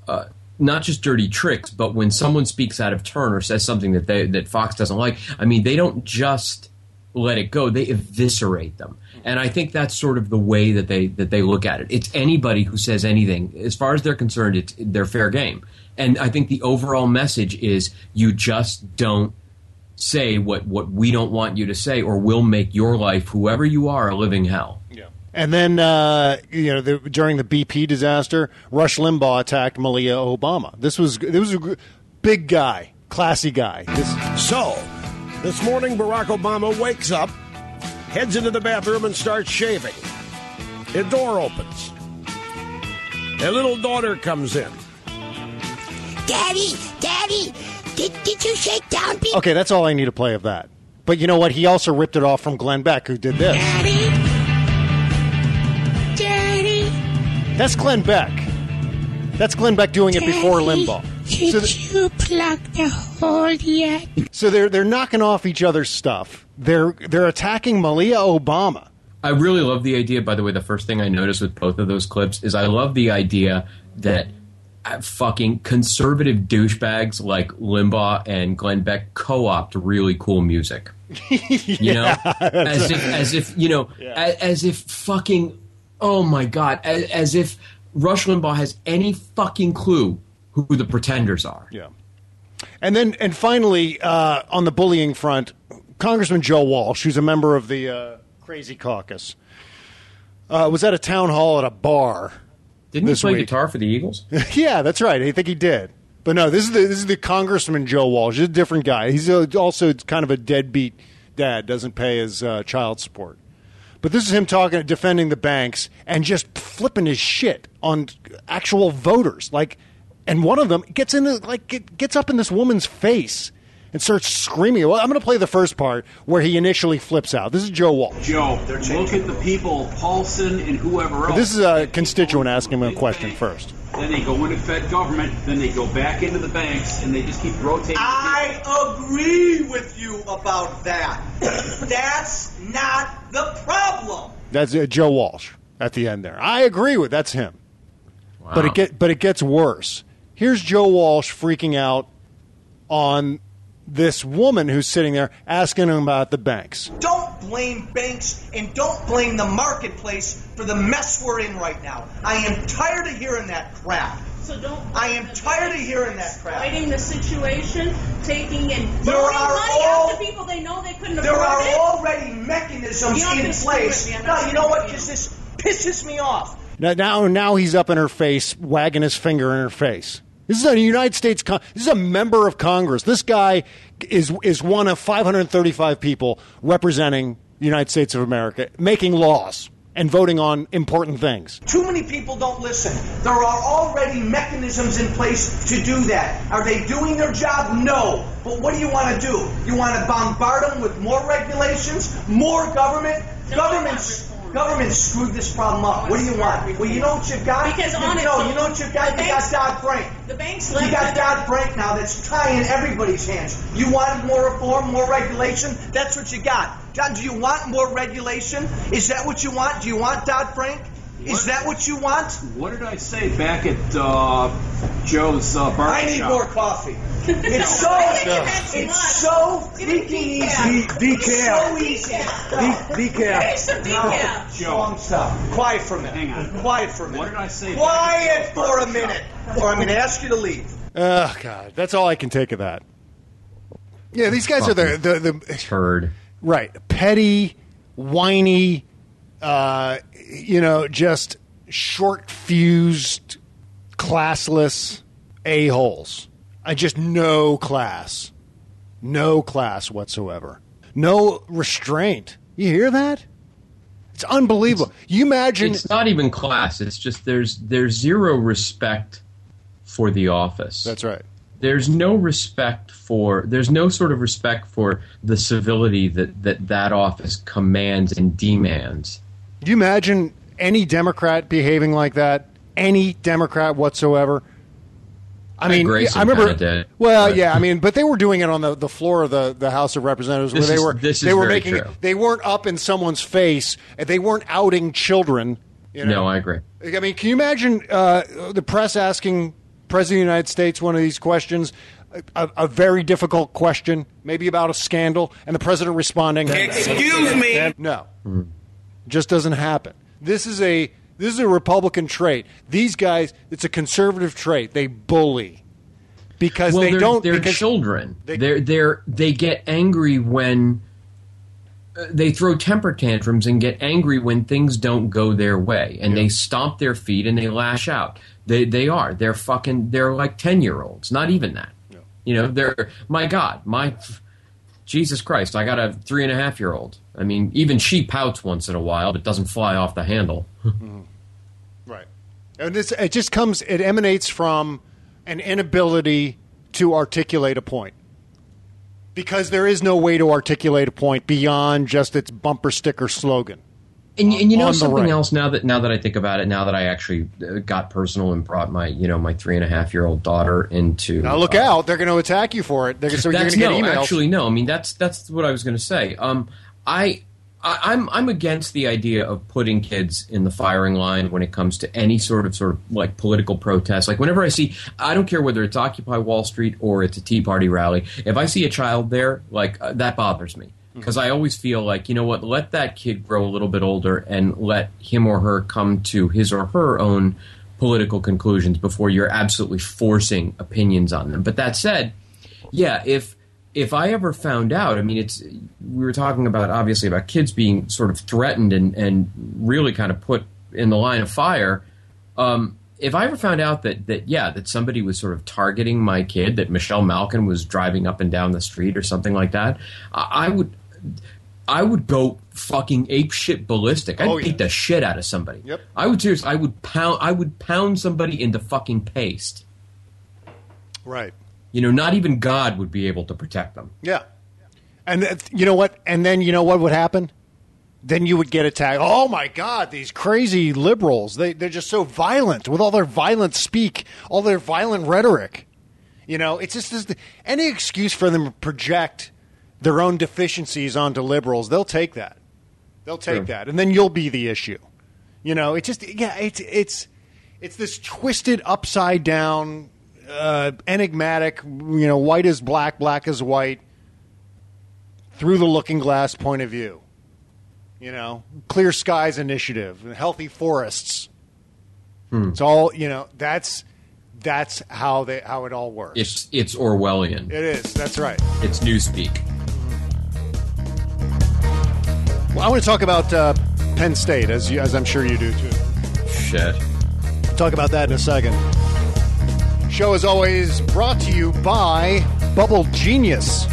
Speaker 10: uh, not just dirty tricks, but when someone speaks out of turn or says something that they, that Fox doesn't like, I mean, they don't just let it go; they eviscerate them. And I think that's sort of the way that they that they look at it. It's anybody who says anything, as far as they're concerned, it's they're fair game. And I think the overall message is you just don't say what what we don't want you to say, or we'll make your life, whoever you are, a living hell. Yeah.
Speaker 9: And then, uh, you know, the, during the BP disaster, Rush Limbaugh attacked Malia Obama. This was this was a big guy, classy guy. This,
Speaker 17: So, this morning, Barack Obama wakes up, heads into the bathroom, and starts shaving. A door opens. A little daughter comes in.
Speaker 18: Daddy, Daddy, did, did you shake down people?
Speaker 9: okay, that's all I need to play of that. But you know what? He also ripped it off from Glenn Beck, who did this.
Speaker 18: Daddy, Daddy.
Speaker 9: That's Glenn Beck. That's Glenn Beck doing it before
Speaker 18: Daddy,
Speaker 9: Limbaugh.
Speaker 18: Did
Speaker 9: So, th-
Speaker 18: you plug the hole yet?
Speaker 9: so they're they're knocking off each other's stuff. They're they're attacking Malia Obama.
Speaker 10: I really love the idea. By the way, the first thing I noticed with both of those clips is I love the idea that uh, fucking conservative douchebags like Limbaugh and Glenn Beck co-opt really cool music. You know, as if, as if you know, as, as if fucking, oh my god, as, as if Rush Limbaugh has any fucking clue who the pretenders are.
Speaker 9: Yeah. And then, and finally, uh, on the bullying front, Congressman Joe Walsh, who's a member of the uh, Crazy Caucus, uh, was at a town hall at a bar.
Speaker 10: Didn't he play
Speaker 9: week.
Speaker 10: guitar for the Eagles?
Speaker 9: yeah, that's right. I think he did. But no, this is the this is the Congressman Joe Walsh. He's a different guy. He's a, also kind of a deadbeat dad. Doesn't pay his uh, child support. But this is him talking, defending the banks, and just flipping his shit on actual voters. Like, and one of them gets in, the, like, gets up in this woman's face and starts screaming. Well, I'm going to play the first part where he initially flips out. This is Joe Walsh.
Speaker 19: Joe, look at the people, Paulson and whoever else.
Speaker 9: This is a constituent asking him a question first.
Speaker 19: Then they go into Fed government, then they go back into the banks, and they just keep rotating.
Speaker 20: I agree with you about that. That's not the problem.
Speaker 9: That's uh, Joe Walsh at the end there. I agree with that's him. Wow. But it get but it gets worse. Here's Joe Walsh freaking out on this woman who's sitting there asking him about the banks.
Speaker 20: Don't blame banks and don't blame the marketplace for the mess we're in right now. I am tired of hearing that crap.
Speaker 21: So don't.
Speaker 20: I am tired of hearing that crap.
Speaker 21: Fighting the situation, taking and
Speaker 20: There
Speaker 21: throwing
Speaker 20: are
Speaker 21: money
Speaker 20: all-
Speaker 21: after people they know they couldn't
Speaker 20: There
Speaker 21: afford
Speaker 20: are
Speaker 21: it.
Speaker 20: already mechanisms in place.
Speaker 21: with
Speaker 20: No, you know what? Because this pisses me off.
Speaker 9: Now, now now he's up in her face, wagging his finger in her face. This is a United States. Con- this is a member of Congress. This guy is is one of 535 people representing the United States of America, making laws and voting on important things.
Speaker 20: Too many people don't listen. There are already mechanisms in place to do that. Are they doing their job? No. But what do you want to do? You want to bombard them with more regulations, more government? Government's government screwed this problem up. What do you want? Well, you know what you've got.
Speaker 21: Because
Speaker 20: you
Speaker 21: on
Speaker 20: know, you know what you've got.
Speaker 21: the
Speaker 20: You got Dodd Frank.
Speaker 21: The banks
Speaker 20: You got
Speaker 21: it-
Speaker 20: Dodd Frank now that's tying everybody's hands. You wanted more reform, more regulation. That's what you got. John, do you want more regulation? Is that what you want? Do you want Dodd Frank? Is that what you want?
Speaker 19: What did I say back at uh, Joe's uh, barber
Speaker 20: I need more coffee. It's so it's so freaking easy.
Speaker 8: Be- be
Speaker 20: It's
Speaker 8: careful.
Speaker 20: So easy.
Speaker 8: Be, be careful.
Speaker 20: No, Wrong stuff. Quiet for a minute.
Speaker 19: Hang on.
Speaker 20: Quiet for a minute.
Speaker 19: What did I say?
Speaker 20: Quiet
Speaker 19: back at Joe's
Speaker 20: for a minute,
Speaker 19: shop?
Speaker 20: or I'm going to ask you to leave.
Speaker 9: Oh God, that's all I can take of that. Yeah, these guys are the the, the
Speaker 10: turd.
Speaker 9: right petty, whiny, uh, you know, just short fused, classless a holes. I just no class, no class whatsoever, no restraint. You hear that? It's unbelievable. you imagine
Speaker 10: It's not even class. It's just there's there's zero respect for the office.
Speaker 9: That's right.
Speaker 10: There's no respect for there's no sort of respect for the civility that that, that office commands and demands.
Speaker 9: Do you imagine any Democrat behaving like that? Any Democrat whatsoever? I
Speaker 10: I
Speaker 9: mean,
Speaker 10: Grayson
Speaker 9: I remember.
Speaker 10: did,
Speaker 9: well,
Speaker 10: but-
Speaker 9: yeah, I mean, but they were doing it on the, the floor of the, the House of Representatives, where they
Speaker 10: is-
Speaker 9: were
Speaker 10: this
Speaker 9: they
Speaker 10: is
Speaker 9: were
Speaker 10: very
Speaker 9: making
Speaker 10: true.
Speaker 9: they weren't up in someone's face, and they weren't outing children. You know?
Speaker 10: No, I agree.
Speaker 9: I mean, can you imagine uh, the press asking President of the United States one of these questions, a, a very difficult question, maybe about a scandal, and the president responding,
Speaker 20: Excuse me.
Speaker 9: No, just doesn't happen. This is a this is a Republican trait. These guys, it's a conservative trait. They bully because
Speaker 10: well,
Speaker 9: they
Speaker 10: they're,
Speaker 9: don't.
Speaker 10: They're children. They, are they're they get angry when uh, they throw temper tantrums and get angry when things don't go their way, and they stomp their feet and they lash out. They they are. They're fucking. They're like ten year olds. Not even that. You know. They're my God. My Jesus Christ. I got a three and a half year old. I mean, even she pouts once in a while, but doesn't fly off the handle.
Speaker 9: Right. And this it just comes it emanates from an inability to articulate a point. Because there is no way to articulate a point beyond just its bumper sticker slogan.
Speaker 10: And, and you know something
Speaker 9: right.
Speaker 10: else now that now that I think about it, now that I actually uh, got personal and brought my you know my three and a half year old daughter into
Speaker 9: Now look
Speaker 10: uh,
Speaker 9: out, they're going to attack you for it. They're, so you're going to get
Speaker 10: no,
Speaker 9: emails.
Speaker 10: actually no. I mean that's that's what I was going to say. Um, I, I I'm I'm against the idea of putting kids in the firing line when it comes to any sort of sort of like political protest. Like whenever I see, I don't care whether it's Occupy Wall Street or it's a Tea Party rally. If I see a child there, like uh, that bothers me because I always feel like you know what, let that kid grow a little bit older and let him or her come to his or her own political conclusions before you're absolutely forcing opinions on them. But that said, yeah, if if I ever found out, I mean, it's we were talking about obviously about kids being sort of threatened and and really kind of put in the line of fire. Um, if I ever found out that that yeah that somebody was sort of targeting my kid, that Michelle Malkin was driving up and down the street or something like that, I, I would. I would go fucking ape shit ballistic. I'd
Speaker 9: Oh, yeah.
Speaker 10: beat the shit out of somebody.
Speaker 9: Yep.
Speaker 10: I would seriously. I would pound. I would pound somebody into fucking paste.
Speaker 9: Right.
Speaker 10: You know, not even God would be able to protect them.
Speaker 9: Yeah. And th- you know what? And then you know what would happen? Then you would get attacked. Oh my God, these crazy liberals. They, they're just so violent with all their violent speak, all their violent rhetoric. You know, it's just this, any excuse for them to project their own deficiencies onto liberals, they'll take that. They'll take that. And then you'll be the issue. You know, it's just, yeah, it's, it's, it's this twisted, upside down, uh, enigmatic, you know, white is black, black is white, through the looking glass point of view. You know, clear skies initiative, healthy forests.
Speaker 10: Hmm.
Speaker 9: It's all you know. That's that's how they how it all works.
Speaker 10: It's it's Orwellian.
Speaker 9: It is. That's right.
Speaker 10: It's newspeak.
Speaker 9: Well, I want to talk about uh, Penn State, as you, as I'm sure you do too.
Speaker 10: Shit.
Speaker 9: Talk about that in a second. Show is always brought to you by Bubble Genius.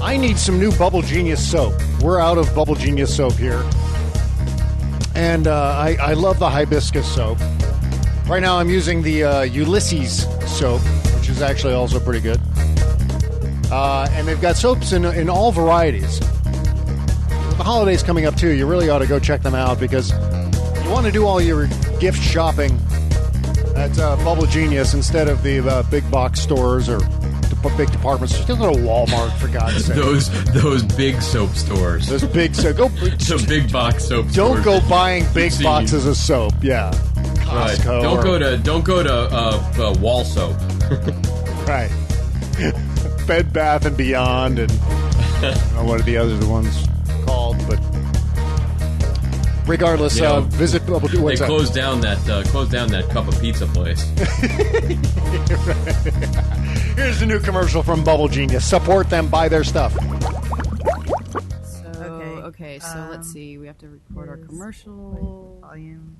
Speaker 9: I need some new Bubble Genius soap. We're out of Bubble Genius soap here. And uh, I, I love the hibiscus soap. Right now I'm using the uh, Ulysses soap, which is actually also pretty good. Uh, and they've got soaps in, in all varieties. The holidays coming up too. You really ought to go check them out because you want to do all your gift shopping at uh, Bubble Genius instead of the uh, big box stores or the big department stores. Just go to Walmart for God's sake.
Speaker 10: Those those big soap stores.
Speaker 9: Those big so go.
Speaker 10: the big box soap.
Speaker 9: Don't go buying big
Speaker 10: seen.
Speaker 9: boxes of soap. Yeah,
Speaker 10: Right.
Speaker 9: Costco.
Speaker 10: Don't
Speaker 9: or-
Speaker 10: go to don't go to uh, uh, wall soap.
Speaker 9: right. Bed Bath and Beyond, and I don't know what are the other ones regardless,
Speaker 10: You know,
Speaker 9: uh, visit. Uh,
Speaker 10: They
Speaker 9: what's
Speaker 10: closed down that uh, closed down that cup of pizza place.
Speaker 9: Here's the new commercial from Bubble Genius. Support them, buy their stuff.
Speaker 15: So, okay, so let's see. We have to record our commercial.
Speaker 16: Volume.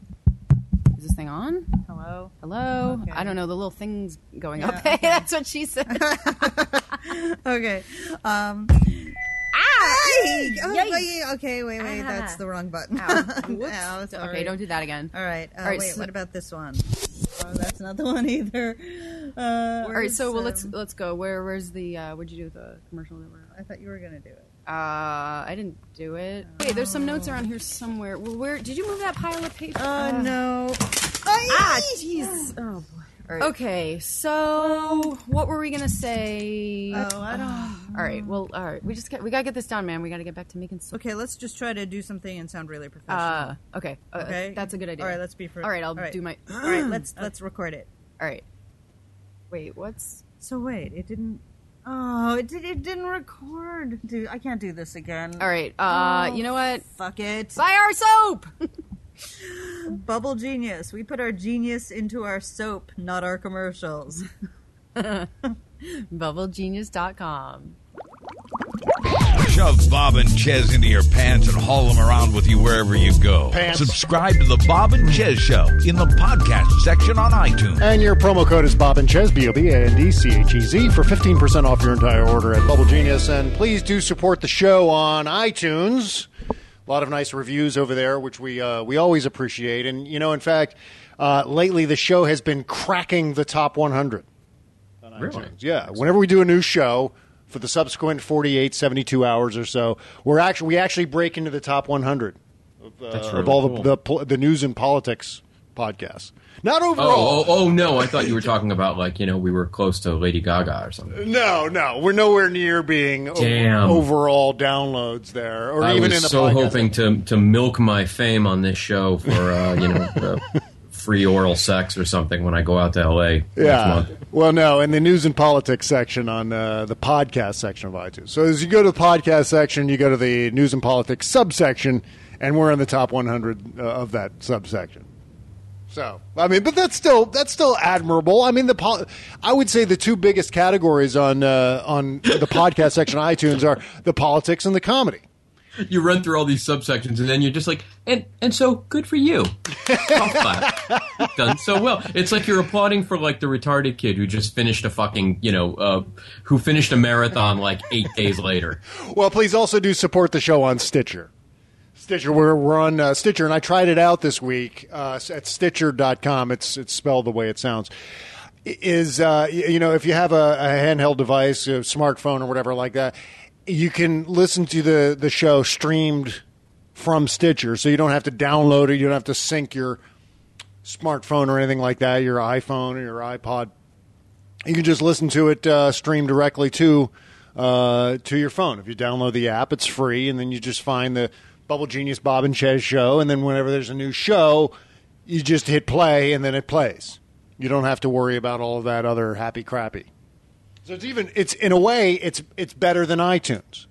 Speaker 15: Is this thing on?
Speaker 16: Hello.
Speaker 15: Hello.
Speaker 16: Okay.
Speaker 15: I don't know. The little thing's going
Speaker 16: Yeah,
Speaker 15: up. Hey,
Speaker 16: okay.
Speaker 15: that's what she said.
Speaker 16: okay. Um.
Speaker 15: Ah!
Speaker 16: Yay! Oh, wait, okay, wait, wait.
Speaker 15: Ah.
Speaker 16: That's the wrong button.
Speaker 15: Ow. Whoops.
Speaker 16: Ow, sorry.
Speaker 15: Okay, don't do that again.
Speaker 16: All right. Uh,
Speaker 15: All right,
Speaker 16: wait,
Speaker 15: so-
Speaker 16: what about this one? Oh, that's not the one either. Uh,
Speaker 15: All right, so well, let's let's go. Where where's the uh, what'd you do with the commercial? Number?
Speaker 16: I thought you were gonna do it.
Speaker 15: Uh, I didn't do it. Wait, there's some notes around here somewhere. Well, where did you move that pile of paper?
Speaker 16: Oh no!
Speaker 15: Ah, jeez. Oh boy. Okay, so what were we gonna say?
Speaker 16: Oh, I don't.
Speaker 15: all right. Well, all right. We just got, we gotta get this down, man. We gotta get back to making. Some,
Speaker 16: Okay, let's just try to do something and sound really professional.
Speaker 15: Uh, okay. Uh,
Speaker 16: okay,
Speaker 15: that's a good idea.
Speaker 16: All right, let's be. For,
Speaker 15: All right, I'll do my-
Speaker 16: All right, let's let's record it.
Speaker 15: All right. Wait, what's?
Speaker 16: So wait, it didn't. Oh, it did. It didn't record. Dude, I can't do this again.
Speaker 15: All right. Uh,
Speaker 16: Oh,
Speaker 15: you know what?
Speaker 16: Fuck it.
Speaker 15: Buy our soap.
Speaker 16: Bubble Genius. We put our genius into our soap, not our commercials.
Speaker 15: BubbleGenius.com.
Speaker 4: Shove Bob and Chez into your pants and haul them around with you wherever you go.
Speaker 9: Pants.
Speaker 4: Subscribe to the Bob and Chez Show in the podcast section on iTunes.
Speaker 9: And your promo code is Bob and Chez, B O B A N D C H E Z, for 15% off your entire order at Bubble Genius. And please do support the show on iTunes. A lot of nice reviews over there, which we uh, we always appreciate. And, you know, in fact, uh, lately the show has been cracking the top 100.
Speaker 10: Really?
Speaker 9: Yeah. Whenever we do a new show for the subsequent 48, 72 hours or so, we're actually, we actually break into the top 100 of, uh,
Speaker 10: That's
Speaker 9: of all
Speaker 10: cool.
Speaker 9: the, the, the news and politics podcasts. Not
Speaker 10: Oh,
Speaker 9: overall.
Speaker 10: oh, oh no! I thought you were talking about like you know we were close to Lady Gaga or something.
Speaker 9: No, no, we're nowhere near being o-
Speaker 10: Damn.
Speaker 9: overall downloads there, or
Speaker 10: I
Speaker 9: even
Speaker 10: was
Speaker 9: in the
Speaker 10: so
Speaker 9: podcast.
Speaker 10: hoping to to milk my fame on this show for uh, you know uh, free oral sex or something when I go out to L.A.
Speaker 9: Yeah.
Speaker 10: month.
Speaker 9: Well, no, in the news and politics section on uh, the podcast section of iTunes. So as you go to the podcast section, you go to the news and politics subsection, and we're in the top 100 uh, of that subsection. So I mean, but that's still that's still admirable. I mean, the pol- I would say the two biggest categories on uh, on the podcast section of iTunes are the politics and the comedy.
Speaker 10: You run through all these subsections and then you're just like, and and so good for you. Golf clap. You've Done so well. It's like you're applauding for like the retarded kid who just finished a fucking you know uh, who finished a marathon like eight days later.
Speaker 9: Well, please also do support the show on Stitcher. Stitcher, we're, we're on uh, Stitcher, and I tried it out this week uh, at Stitcher.com. It's it's spelled the way it sounds. Is uh, you know if you have a, a handheld device, a smartphone or whatever like that, you can listen to the the show streamed from Stitcher, so you don't have to download it. You don't have to sync your smartphone or anything like that, your iPhone or your iPod. You can just listen to it uh, streamed directly to uh, to your phone. If you download the app, it's free, and then you just find the Bubble Genius Bob and Chez show, and then whenever there's a new show, you just hit play, and then it plays. You don't have to worry about all of that other happy crappy. So it's even it's in a way it's it's better than iTunes.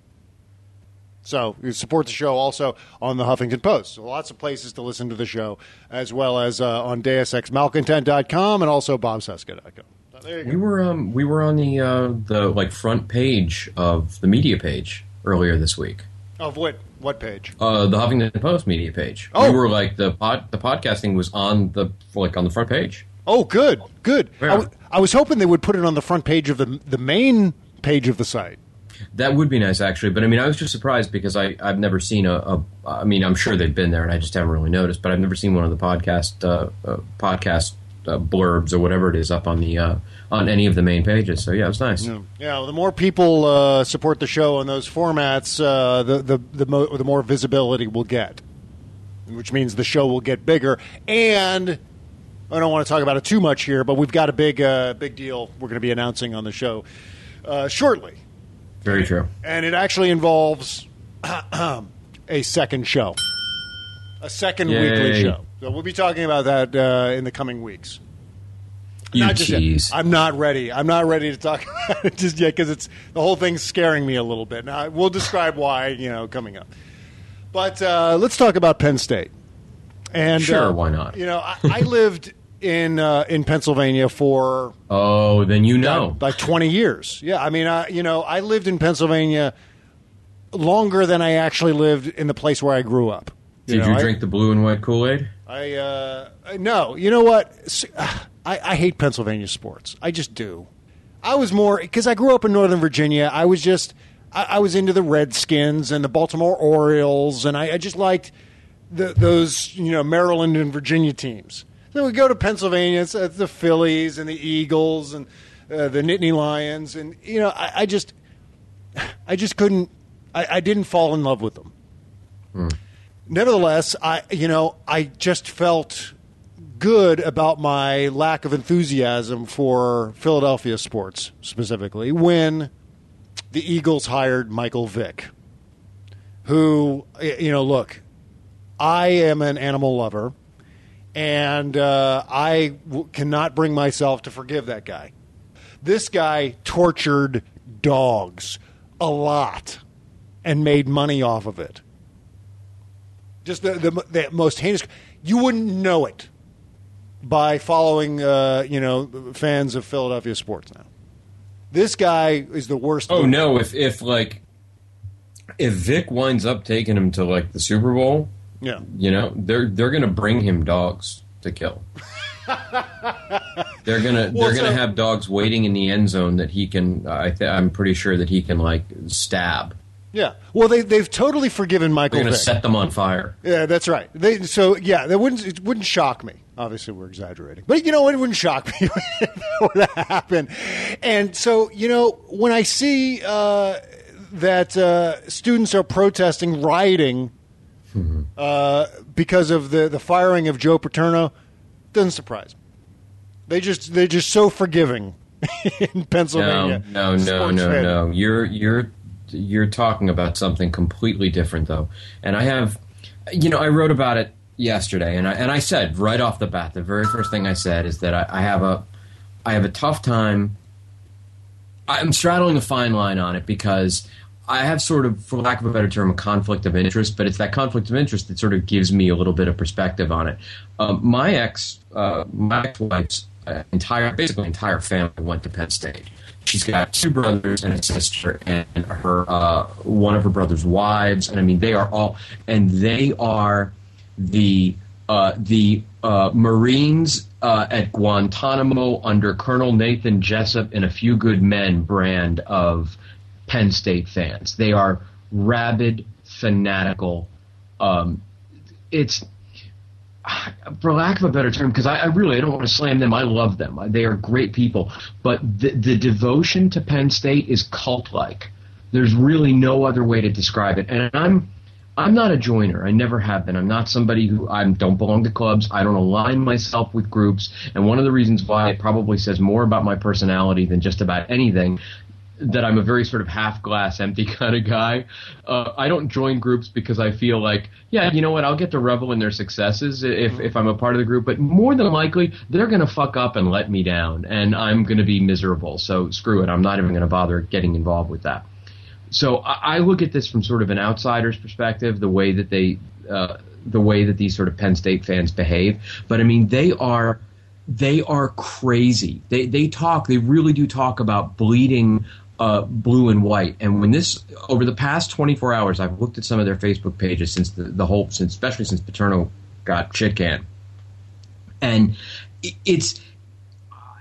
Speaker 9: So you support the show also on the Huffington Post. So lots of places to listen to the show, as well as uh, on DeusExMalcontent.com and also BobCesca.com. So there.
Speaker 10: We were um we were on the uh, the like front page of the media page earlier this week.
Speaker 9: Of what what page?
Speaker 10: Uh, the Huffington Post media page.
Speaker 9: Oh.
Speaker 10: We were like the pod, the podcasting was on the like on the front page.
Speaker 9: Oh, good, good. I,
Speaker 10: Yeah.
Speaker 9: w- I was hoping they would put it on the front page of the the main page of the site.
Speaker 10: That would be nice, actually. But I mean, I was just surprised because I I've never seen a, a I mean, I'm sure they've been there, and I just haven't really noticed. But I've never seen one of the podcast uh, uh, podcast uh, blurbs or whatever it is up on the uh, on any of the main pages. So yeah, it was nice.
Speaker 9: Yeah, well, the more people uh, support the show on those formats, uh, the the the, mo- the more visibility we'll get, which means the show will get bigger. And I don't want to talk about it too much here, but we've got a big uh, big deal we're going to be announcing on the show uh, shortly,
Speaker 10: Very true.
Speaker 9: and it actually involves a second show, a second
Speaker 10: Yay.
Speaker 9: weekly show. So we'll be talking about that uh, in the coming weeks.
Speaker 10: You
Speaker 9: Not I'm not ready. I'm not ready to talk about it just yet because it's the whole thing's scaring me a little bit. Now we'll describe why you know coming up. But uh, let's talk about Penn State. And
Speaker 10: Sure,
Speaker 9: uh,
Speaker 10: why not?
Speaker 9: You know, I, I lived in uh, in Pennsylvania for
Speaker 10: Oh, then you know.
Speaker 9: like 20 years. Yeah, I mean, I, you know, I lived in Pennsylvania longer than I actually lived in the place where I grew up.
Speaker 10: Did
Speaker 9: know,
Speaker 10: you
Speaker 9: I-
Speaker 10: drink the blue and white Kool Aid?
Speaker 9: I uh, no, you know what? I, I hate Pennsylvania sports. I just do. I was more because I grew up in Northern Virginia. I was just I, I was into the Redskins and the Baltimore Orioles, and I, I just liked the, those you know Maryland and Virginia teams. Then we go to Pennsylvania. It's, it's the Phillies and the Eagles and uh, the Nittany Lions, and you know I, I just I just couldn't. I, I didn't fall in love with them nevertheless, I you know I just felt good about my lack of enthusiasm for Philadelphia sports specifically when the Eagles hired Michael Vick, who you know look, I am an animal lover, and uh, I w- cannot bring myself to forgive that guy. This guy tortured dogs a lot and made money off of it just the, the, the most heinous. You wouldn't know it by following, uh, you know, fans of Philadelphia sports now. This guy is the worst.
Speaker 10: Oh no! If if like if Vick winds up taking him to like the Super Bowl,
Speaker 9: Yeah.
Speaker 10: you know they're they're gonna bring him dogs to kill. they're gonna
Speaker 9: Well,
Speaker 10: they're gonna have dogs waiting in the end zone that he can. I th- I'm pretty sure that he can like stab.
Speaker 9: Yeah. Well, they they've totally forgiven Michael.
Speaker 10: They're gonna
Speaker 9: Vick.
Speaker 10: set them on fire.
Speaker 9: Yeah, that's right. They, so yeah, that wouldn't it wouldn't shock me. Obviously, we're exaggerating, but you know? It wouldn't shock me if that were to happen. And so you know, when I see uh, that uh, students are protesting, rioting uh, because of the the firing of Joe Paterno, doesn't surprise me. They just they're just so forgiving in Pennsylvania.
Speaker 10: No, no, no, no, no. You're you're you're talking about something completely different, though. And I have, you know, I wrote about it yesterday, and I and I said right off the bat, the very first thing I said is that I, I have a I have a tough time. I'm straddling a fine line on it because I have sort of, for lack of a better term, a conflict of interest, but it's that conflict of interest that sort of gives me a little bit of perspective on it. Um, my ex, uh, my ex-wife's uh, entire, basically entire family went to Penn State. She's got two brothers and a sister, and her uh, one of her brother's wives, and I mean they are all, and they are the uh, the uh, Marines uh, at Guantanamo under Colonel Nathan Jessep and a few good men brand of Penn State fans. They are rabid, fanatical. Um, it's for lack of a better term, because I, I really I don't want to slam them. I love them. They are great people. But the, the devotion to Penn State is cult-like. There's really no other way to describe it. And I'm I'm not a joiner. I never have been. I'm not somebody who I don't belong to clubs. I don't align myself with groups. And one of the reasons why it probably says more about my personality than just about anything that I'm a very sort of half glass empty kind of guy. Uh, I don't join groups because I feel like, yeah, you know what, I'll get to revel in their successes if, if I'm a part of the group, but more than likely, they're going to fuck up and let me down, and I'm going to be miserable. So screw it. I'm not even going to bother getting involved with that. So I, I look at this from sort of an outsider's perspective, the way that they, uh, the way that these sort of Penn State fans behave. But I mean, they are they are crazy. They they talk. They really do talk about bleeding uh, blue and white. And when this over the past 24 hours, I've looked at some of their Facebook pages since the, the whole, since especially since Paterno got shit and it, it's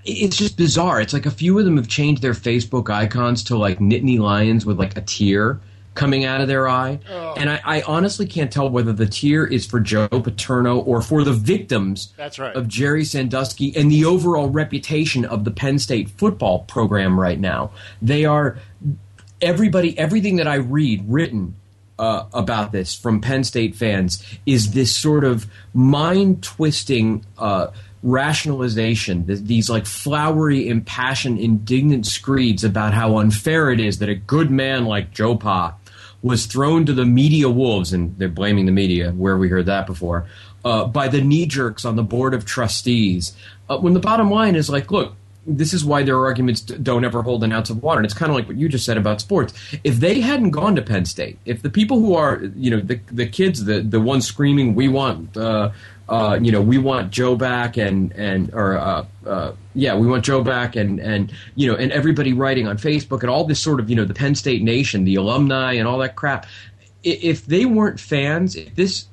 Speaker 10: it's just bizarre. It's like a few of them have changed their Facebook icons to like Nittany Lions with like a tear coming out of their eye. And I, I honestly can't tell whether the tear is for Joe Paterno or for the victims
Speaker 9: That's right.
Speaker 10: of Jerry Sandusky and the overall reputation of the Penn State football program right now. They are everybody, everything that I read written uh, about this from Penn State fans is this sort of mind twisting, uh, rationalization, th- these like flowery, impassioned, indignant screeds about how unfair it is that a good man like Joe Pa was thrown to the media wolves, and they're blaming the media, where we heard that before, uh, by the knee jerks on the board of trustees. Uh, when the bottom line is like, look, this is why their arguments don't ever hold an ounce of water. And it's kind of like what you just said about sports. If they hadn't gone to Penn State, if the people who are, you know, the the kids, the the ones screaming, we want, uh, uh, you know, we want Joe back, and and or uh, uh, yeah, we want Joe back, and and you know, and everybody writing on Facebook and all this sort of, you know, the Penn State Nation, the alumni, and all that crap. If they weren't fans, if this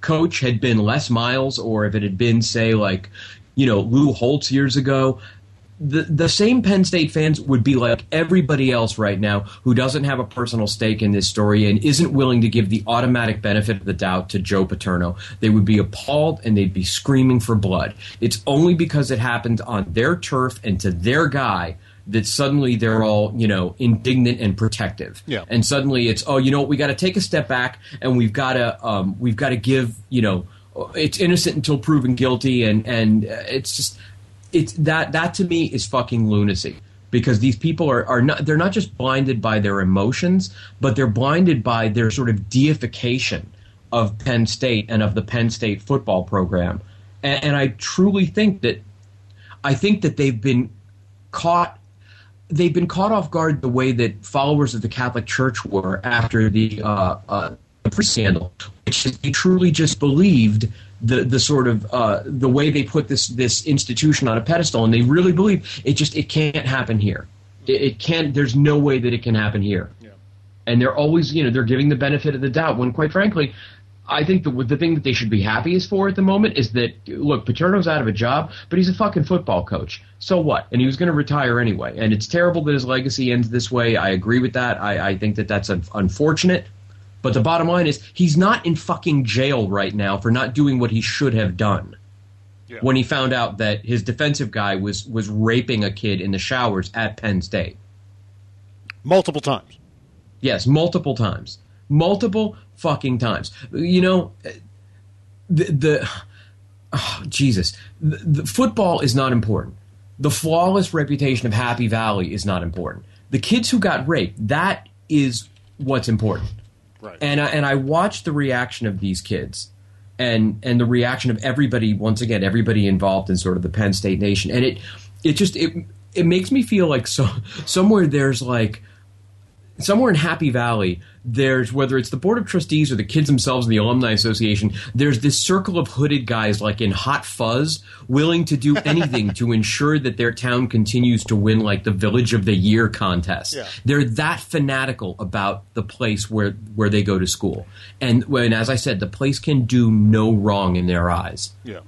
Speaker 10: coach had been Les Miles, or if it had been, say, like, you know, Lou Holtz years ago, the the same Penn State fans would be like everybody else right now who doesn't have a personal stake in this story and isn't willing to give the automatic benefit of the doubt to Joe Paterno. They would be appalled and they'd be screaming for blood. It's only because it happened on their turf and to their guy that suddenly they're all, you know, indignant and protective.
Speaker 9: Yeah.
Speaker 10: And suddenly it's, oh, you know what, we got to take a step back and we've got to um, we've got to give, you know, it's innocent until proven guilty and and uh, it's just it's that that to me is fucking lunacy. Because these people are, are not they're not just blinded by their emotions but they're blinded by their sort of deification of Penn State and of the Penn State football program. And, and I truly think that I think that they've been caught they've been caught off guard the way that followers of the Catholic Church were after the uh, uh, scandal, which they truly just believed the the sort of uh, the way they put this this institution on a pedestal, and they really believe it just it can't happen here. It, it can't. There's no way that it can happen here. And they're always, you know, they're giving the benefit of the doubt. When, quite frankly, I think the the thing that they should be happiest for at the moment is that look, Paterno's out of a job, but he's a fucking football coach. So what? And he was going to retire anyway. And it's terrible that his legacy ends this way. I agree with that. I, I think that that's un- unfortunate. But the bottom line is he's not in fucking jail right now for not doing what he should have done. When he found out that his defensive guy was was raping a kid in the showers at Penn State.
Speaker 9: Multiple times.
Speaker 10: Yes, multiple times. Multiple fucking times. You know, the, the oh, Jesus, the, the football is not important. The flawless reputation of Happy Valley is not important. The kids who got raped, that is what's important.
Speaker 9: Right.
Speaker 10: And I, and I watched the reaction of these kids, and and the reaction of everybody. Once again, everybody involved in sort of the Penn State Nation, and it it just it it makes me feel like so somewhere there's like somewhere in Happy Valley, there's whether it's the board of trustees or the kids themselves and the alumni association, there's this circle of hooded guys like in hot fuzz, willing to do anything to ensure that their town continues to win like the village of the year contest.
Speaker 9: Yeah.
Speaker 10: They're that fanatical about the place where where they go to school. And when as I said, the place can do no wrong in their eyes.
Speaker 9: Yeah.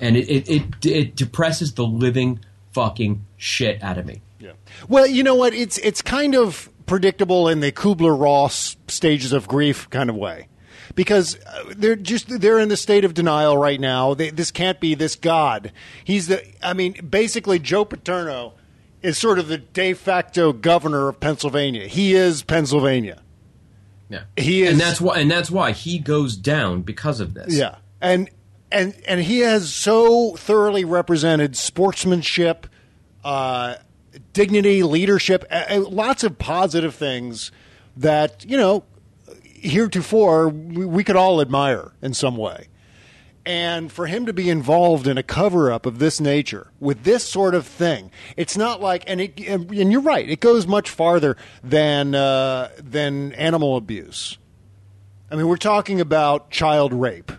Speaker 10: And it, it, it it depresses the living fucking shit out of me. Yeah.
Speaker 9: Well, you know what? It's it's kind of predictable in the Kubler Ross stages of grief kind of way. Because uh, they're just they're in the state of denial right now. They, this can't be this God. He's the I mean, basically Joe Paterno is sort of the de facto governor of Pennsylvania. He is Pennsylvania.
Speaker 10: Yeah.
Speaker 9: He is
Speaker 10: And that's why and that's why he goes down because of this.
Speaker 9: Yeah, and and and he has so thoroughly represented sportsmanship, uh, dignity, leadership, lots of positive things that you know heretofore we, we could all admire in some way. And for him to be involved in a cover up of this nature with this sort of thing, it's not like, and, it, and you're right, it goes much farther than uh, than animal abuse. I mean, we're talking about child rape.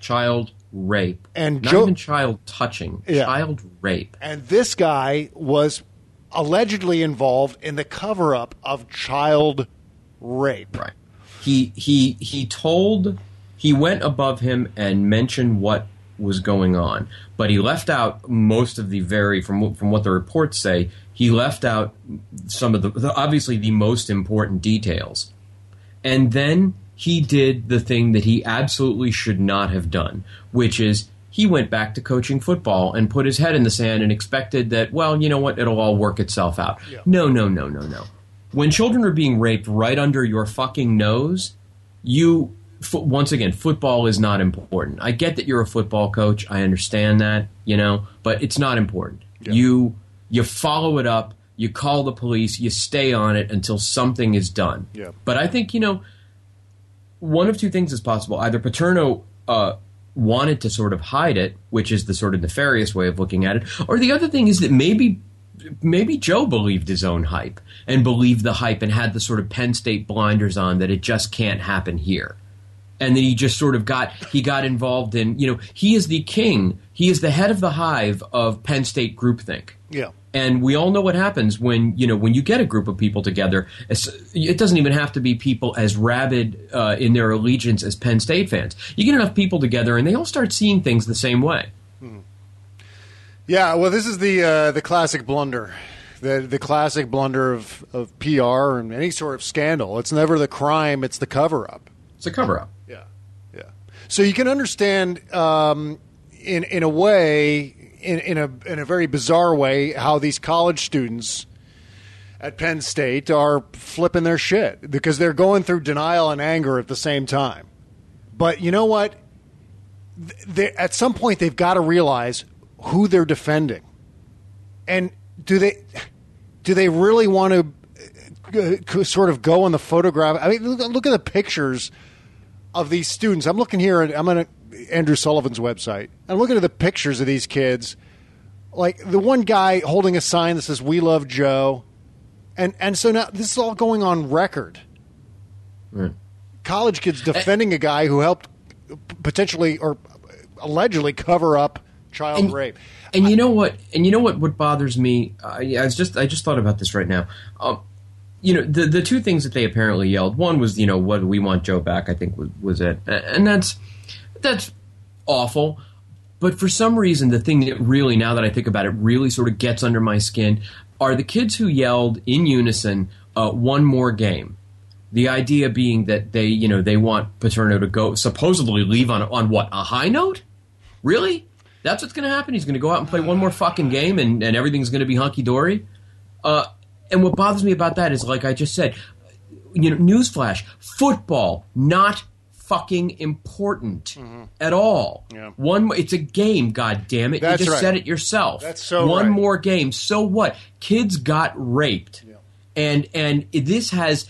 Speaker 10: Child rape.
Speaker 9: And
Speaker 10: not
Speaker 9: Joe-
Speaker 10: even child touching.
Speaker 9: Yeah.
Speaker 10: Child rape.
Speaker 9: And this guy was allegedly involved in the cover up of child rape.
Speaker 10: Right. He he he told he went above him and mentioned what was going on, but he left out most of the very from from what the reports say. He left out some of the, the obviously the most important details, and then he did the thing that he absolutely should not have done, which is he went back to coaching football and put his head in the sand and expected that, well, you know what, it'll all work itself out. No, no, no, no, no. When children are being raped right under your fucking nose, you once again, football is not important. I get that you're a football coach. I understand that, you know, but it's not important. You you follow it up. You call the police. You stay on it until something is done.
Speaker 9: Yeah.
Speaker 10: But I think you know, one of two things is possible. Either Paterno uh, wanted to sort of hide it, which is the sort of nefarious way of looking at it, or the other thing is that maybe maybe Joe believed his own hype and believed the hype and had the sort of Penn State blinders on that it just can't happen here. And then he just sort of got he got involved in you know he is the king he is the head of the hive of Penn State groupthink.
Speaker 9: Yeah.
Speaker 10: And we all know what happens when you know when you get a group of people together. It doesn't even have to be people as rabid uh, in their allegiance as Penn State fans. You get enough people together, and they all start seeing things the same way.
Speaker 9: Yeah, well, this is the uh, the classic blunder, the the classic blunder of, of PR and any sort of scandal. It's never the crime; it's the cover up.
Speaker 10: It's a cover up.
Speaker 9: Yeah, yeah. So you can understand, um, in in a way, in in a in a very bizarre way, how these college students at Penn State are flipping their shit because they're going through denial and anger at the same time. But you know what? They, at some point, they've got to realize who they're defending, and do they do they really want to uh, sort of go on the photograph? I mean, look, look at the pictures of these students. I'm looking here. At, I'm on Andrew Sullivan's website. I'm looking at the pictures of these kids. Like the one guy holding a sign that says "We love Joe," and and so now this is all going on record. College kids defending a guy who helped potentially or allegedly cover up child
Speaker 10: And-
Speaker 9: rape.
Speaker 10: And you know what? And you know what? What bothers me? Uh, I was just I just thought about this right now. Um, you know, the the two things that they apparently yelled. One was, you know, what we want Joe back. I think was, was it, and that's that's awful. But for some reason, the thing that really, now that I think about it, really sort of gets under my skin are the kids who yelled in unison, uh, "One more game." The idea being that they, you know, they want Paterno to go supposedly leave on on what a high note. Really? That's what's going to happen. He's going to go out and play one more fucking game, and, and everything's going to be hunky dory. Uh, and what bothers me about that is, like I just said, you know, newsflash: football not fucking important mm-hmm. at all.
Speaker 9: Yeah.
Speaker 10: One, it's a game. God damn it!
Speaker 9: That's
Speaker 10: you just
Speaker 9: right.
Speaker 10: said it yourself.
Speaker 9: That's so
Speaker 10: One
Speaker 9: right.
Speaker 10: more game. So what? Kids got raped, and and this has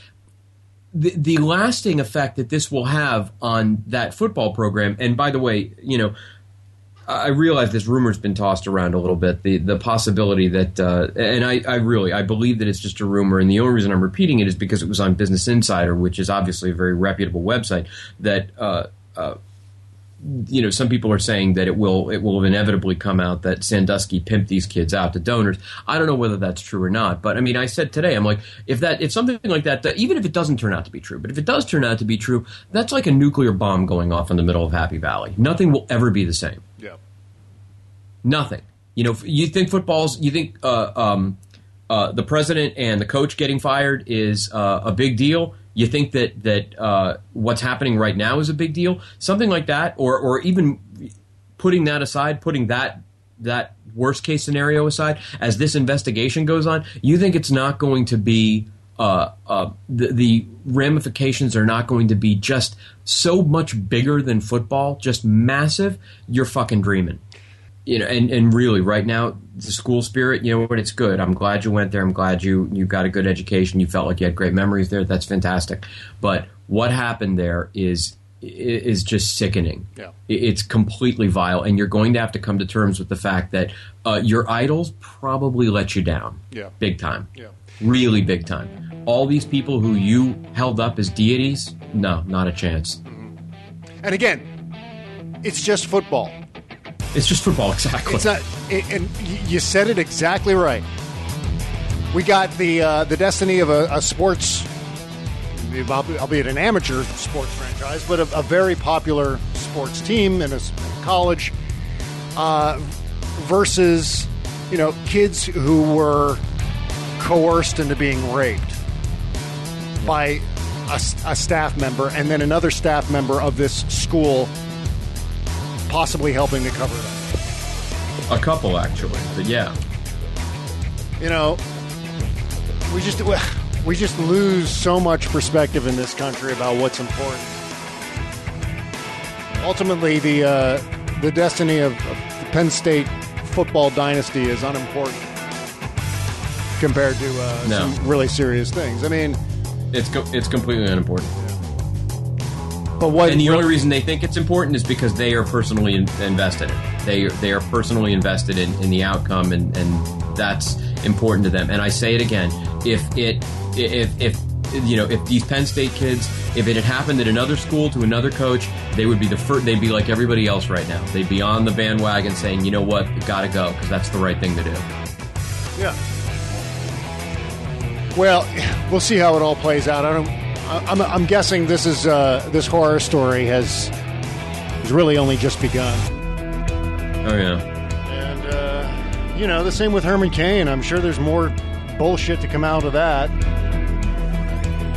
Speaker 10: the, the lasting effect that this will have on that football program. And by the way, you know, I realize this rumor's been tossed around a little bit. The the possibility that, uh, and I, I really I believe that it's just a rumor, and the only reason I'm repeating it is because it was on Business Insider, which is obviously a very reputable website. That uh, uh, you know, some people are saying that it will it will inevitably come out that Sandusky pimped these kids out to donors. I don't know whether that's true or not, but I mean, I said today, I'm like, if that if something like that, that even if it doesn't turn out to be true, but if it does turn out to be true, that's like a nuclear bomb going off in the middle of Happy Valley. Nothing will ever be the same.
Speaker 9: Yeah.
Speaker 10: Nothing. You know, you think football's, you think uh, um, uh, the president and the coach getting fired is uh, a big deal. You think that that uh, what's happening right now is a big deal. Something like that, or or even putting that aside, putting that that worst case scenario aside, as this investigation goes on, you think it's not going to be uh, uh, the, the ramifications are not going to be just so much bigger than football, just massive. You're fucking dreaming you know, and, and really, right now, the school spirit, you know what, it's good. I'm glad you went there. I'm glad you you got a good education. You felt like you had great memories there. That's fantastic. But what happened there is is just sickening.
Speaker 9: Yeah.
Speaker 10: It's completely vile, and you're going to have to come to terms with the fact that uh, your idols probably let you down.
Speaker 9: Yeah.
Speaker 10: big time.
Speaker 9: Yeah.
Speaker 10: really big time. All these people who you held up as deities, no, not a chance.
Speaker 9: And again, it's just football.
Speaker 10: It's just football, exactly.
Speaker 9: It's not, and you said it exactly right. We got the uh, the destiny of a, a sports, albeit an amateur sports franchise, but a, a very popular sports team in a college, uh, versus you know kids who were coerced into being raped by a staff member, and then another staff member of this school possibly helping to cover it up.
Speaker 10: A couple, actually, but yeah.
Speaker 9: you know, we just we just lose so much perspective in this country about what's important. Ultimately, the uh, the destiny of, of the Penn State football dynasty is unimportant compared to uh,
Speaker 10: No.
Speaker 9: some really serious things. I mean,
Speaker 10: It's co- it's completely unimportant.
Speaker 9: But what?
Speaker 10: and the only reason they think it's important is because they are personally in- invested. in it. They they are personally invested in, in the outcome, and, and that's important to them. And I say it again: if it if if you know if these Penn State kids, if it had happened at another school to another coach, they would be the first. They'd be like everybody else right now. They'd be on the bandwagon saying, you know what, got to go because that's the right thing to do.
Speaker 9: Yeah. Well, we'll see how it all plays out. I don't. I'm, I'm guessing this is uh, this horror story has has really only just begun.
Speaker 10: Oh yeah.
Speaker 9: And uh, you know, the same with Herman Cain. I'm sure there's more bullshit to come out of that.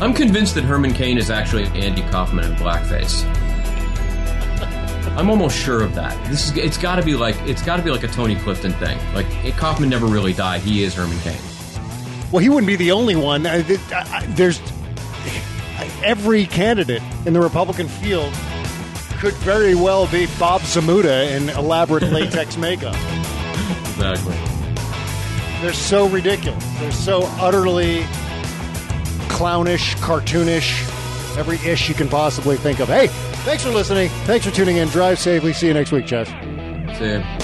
Speaker 10: I'm convinced that Herman Cain is actually Andy Kaufman in blackface. I'm almost sure of that. This is it's got to be like it's got to be like a Tony Clifton thing. Like it, Kaufman never really died. He is Herman Cain.
Speaker 9: Well, he wouldn't be the only one. I- I- I- There's every candidate in the Republican field could very well be Bob Zmuda in elaborate latex makeup.
Speaker 10: Exactly.
Speaker 9: They're so ridiculous. They're so utterly clownish, cartoonish, every ish you can possibly think of. Hey, thanks for listening. Thanks for tuning in. Drive safely. See you next week, Jeff.
Speaker 10: See ya.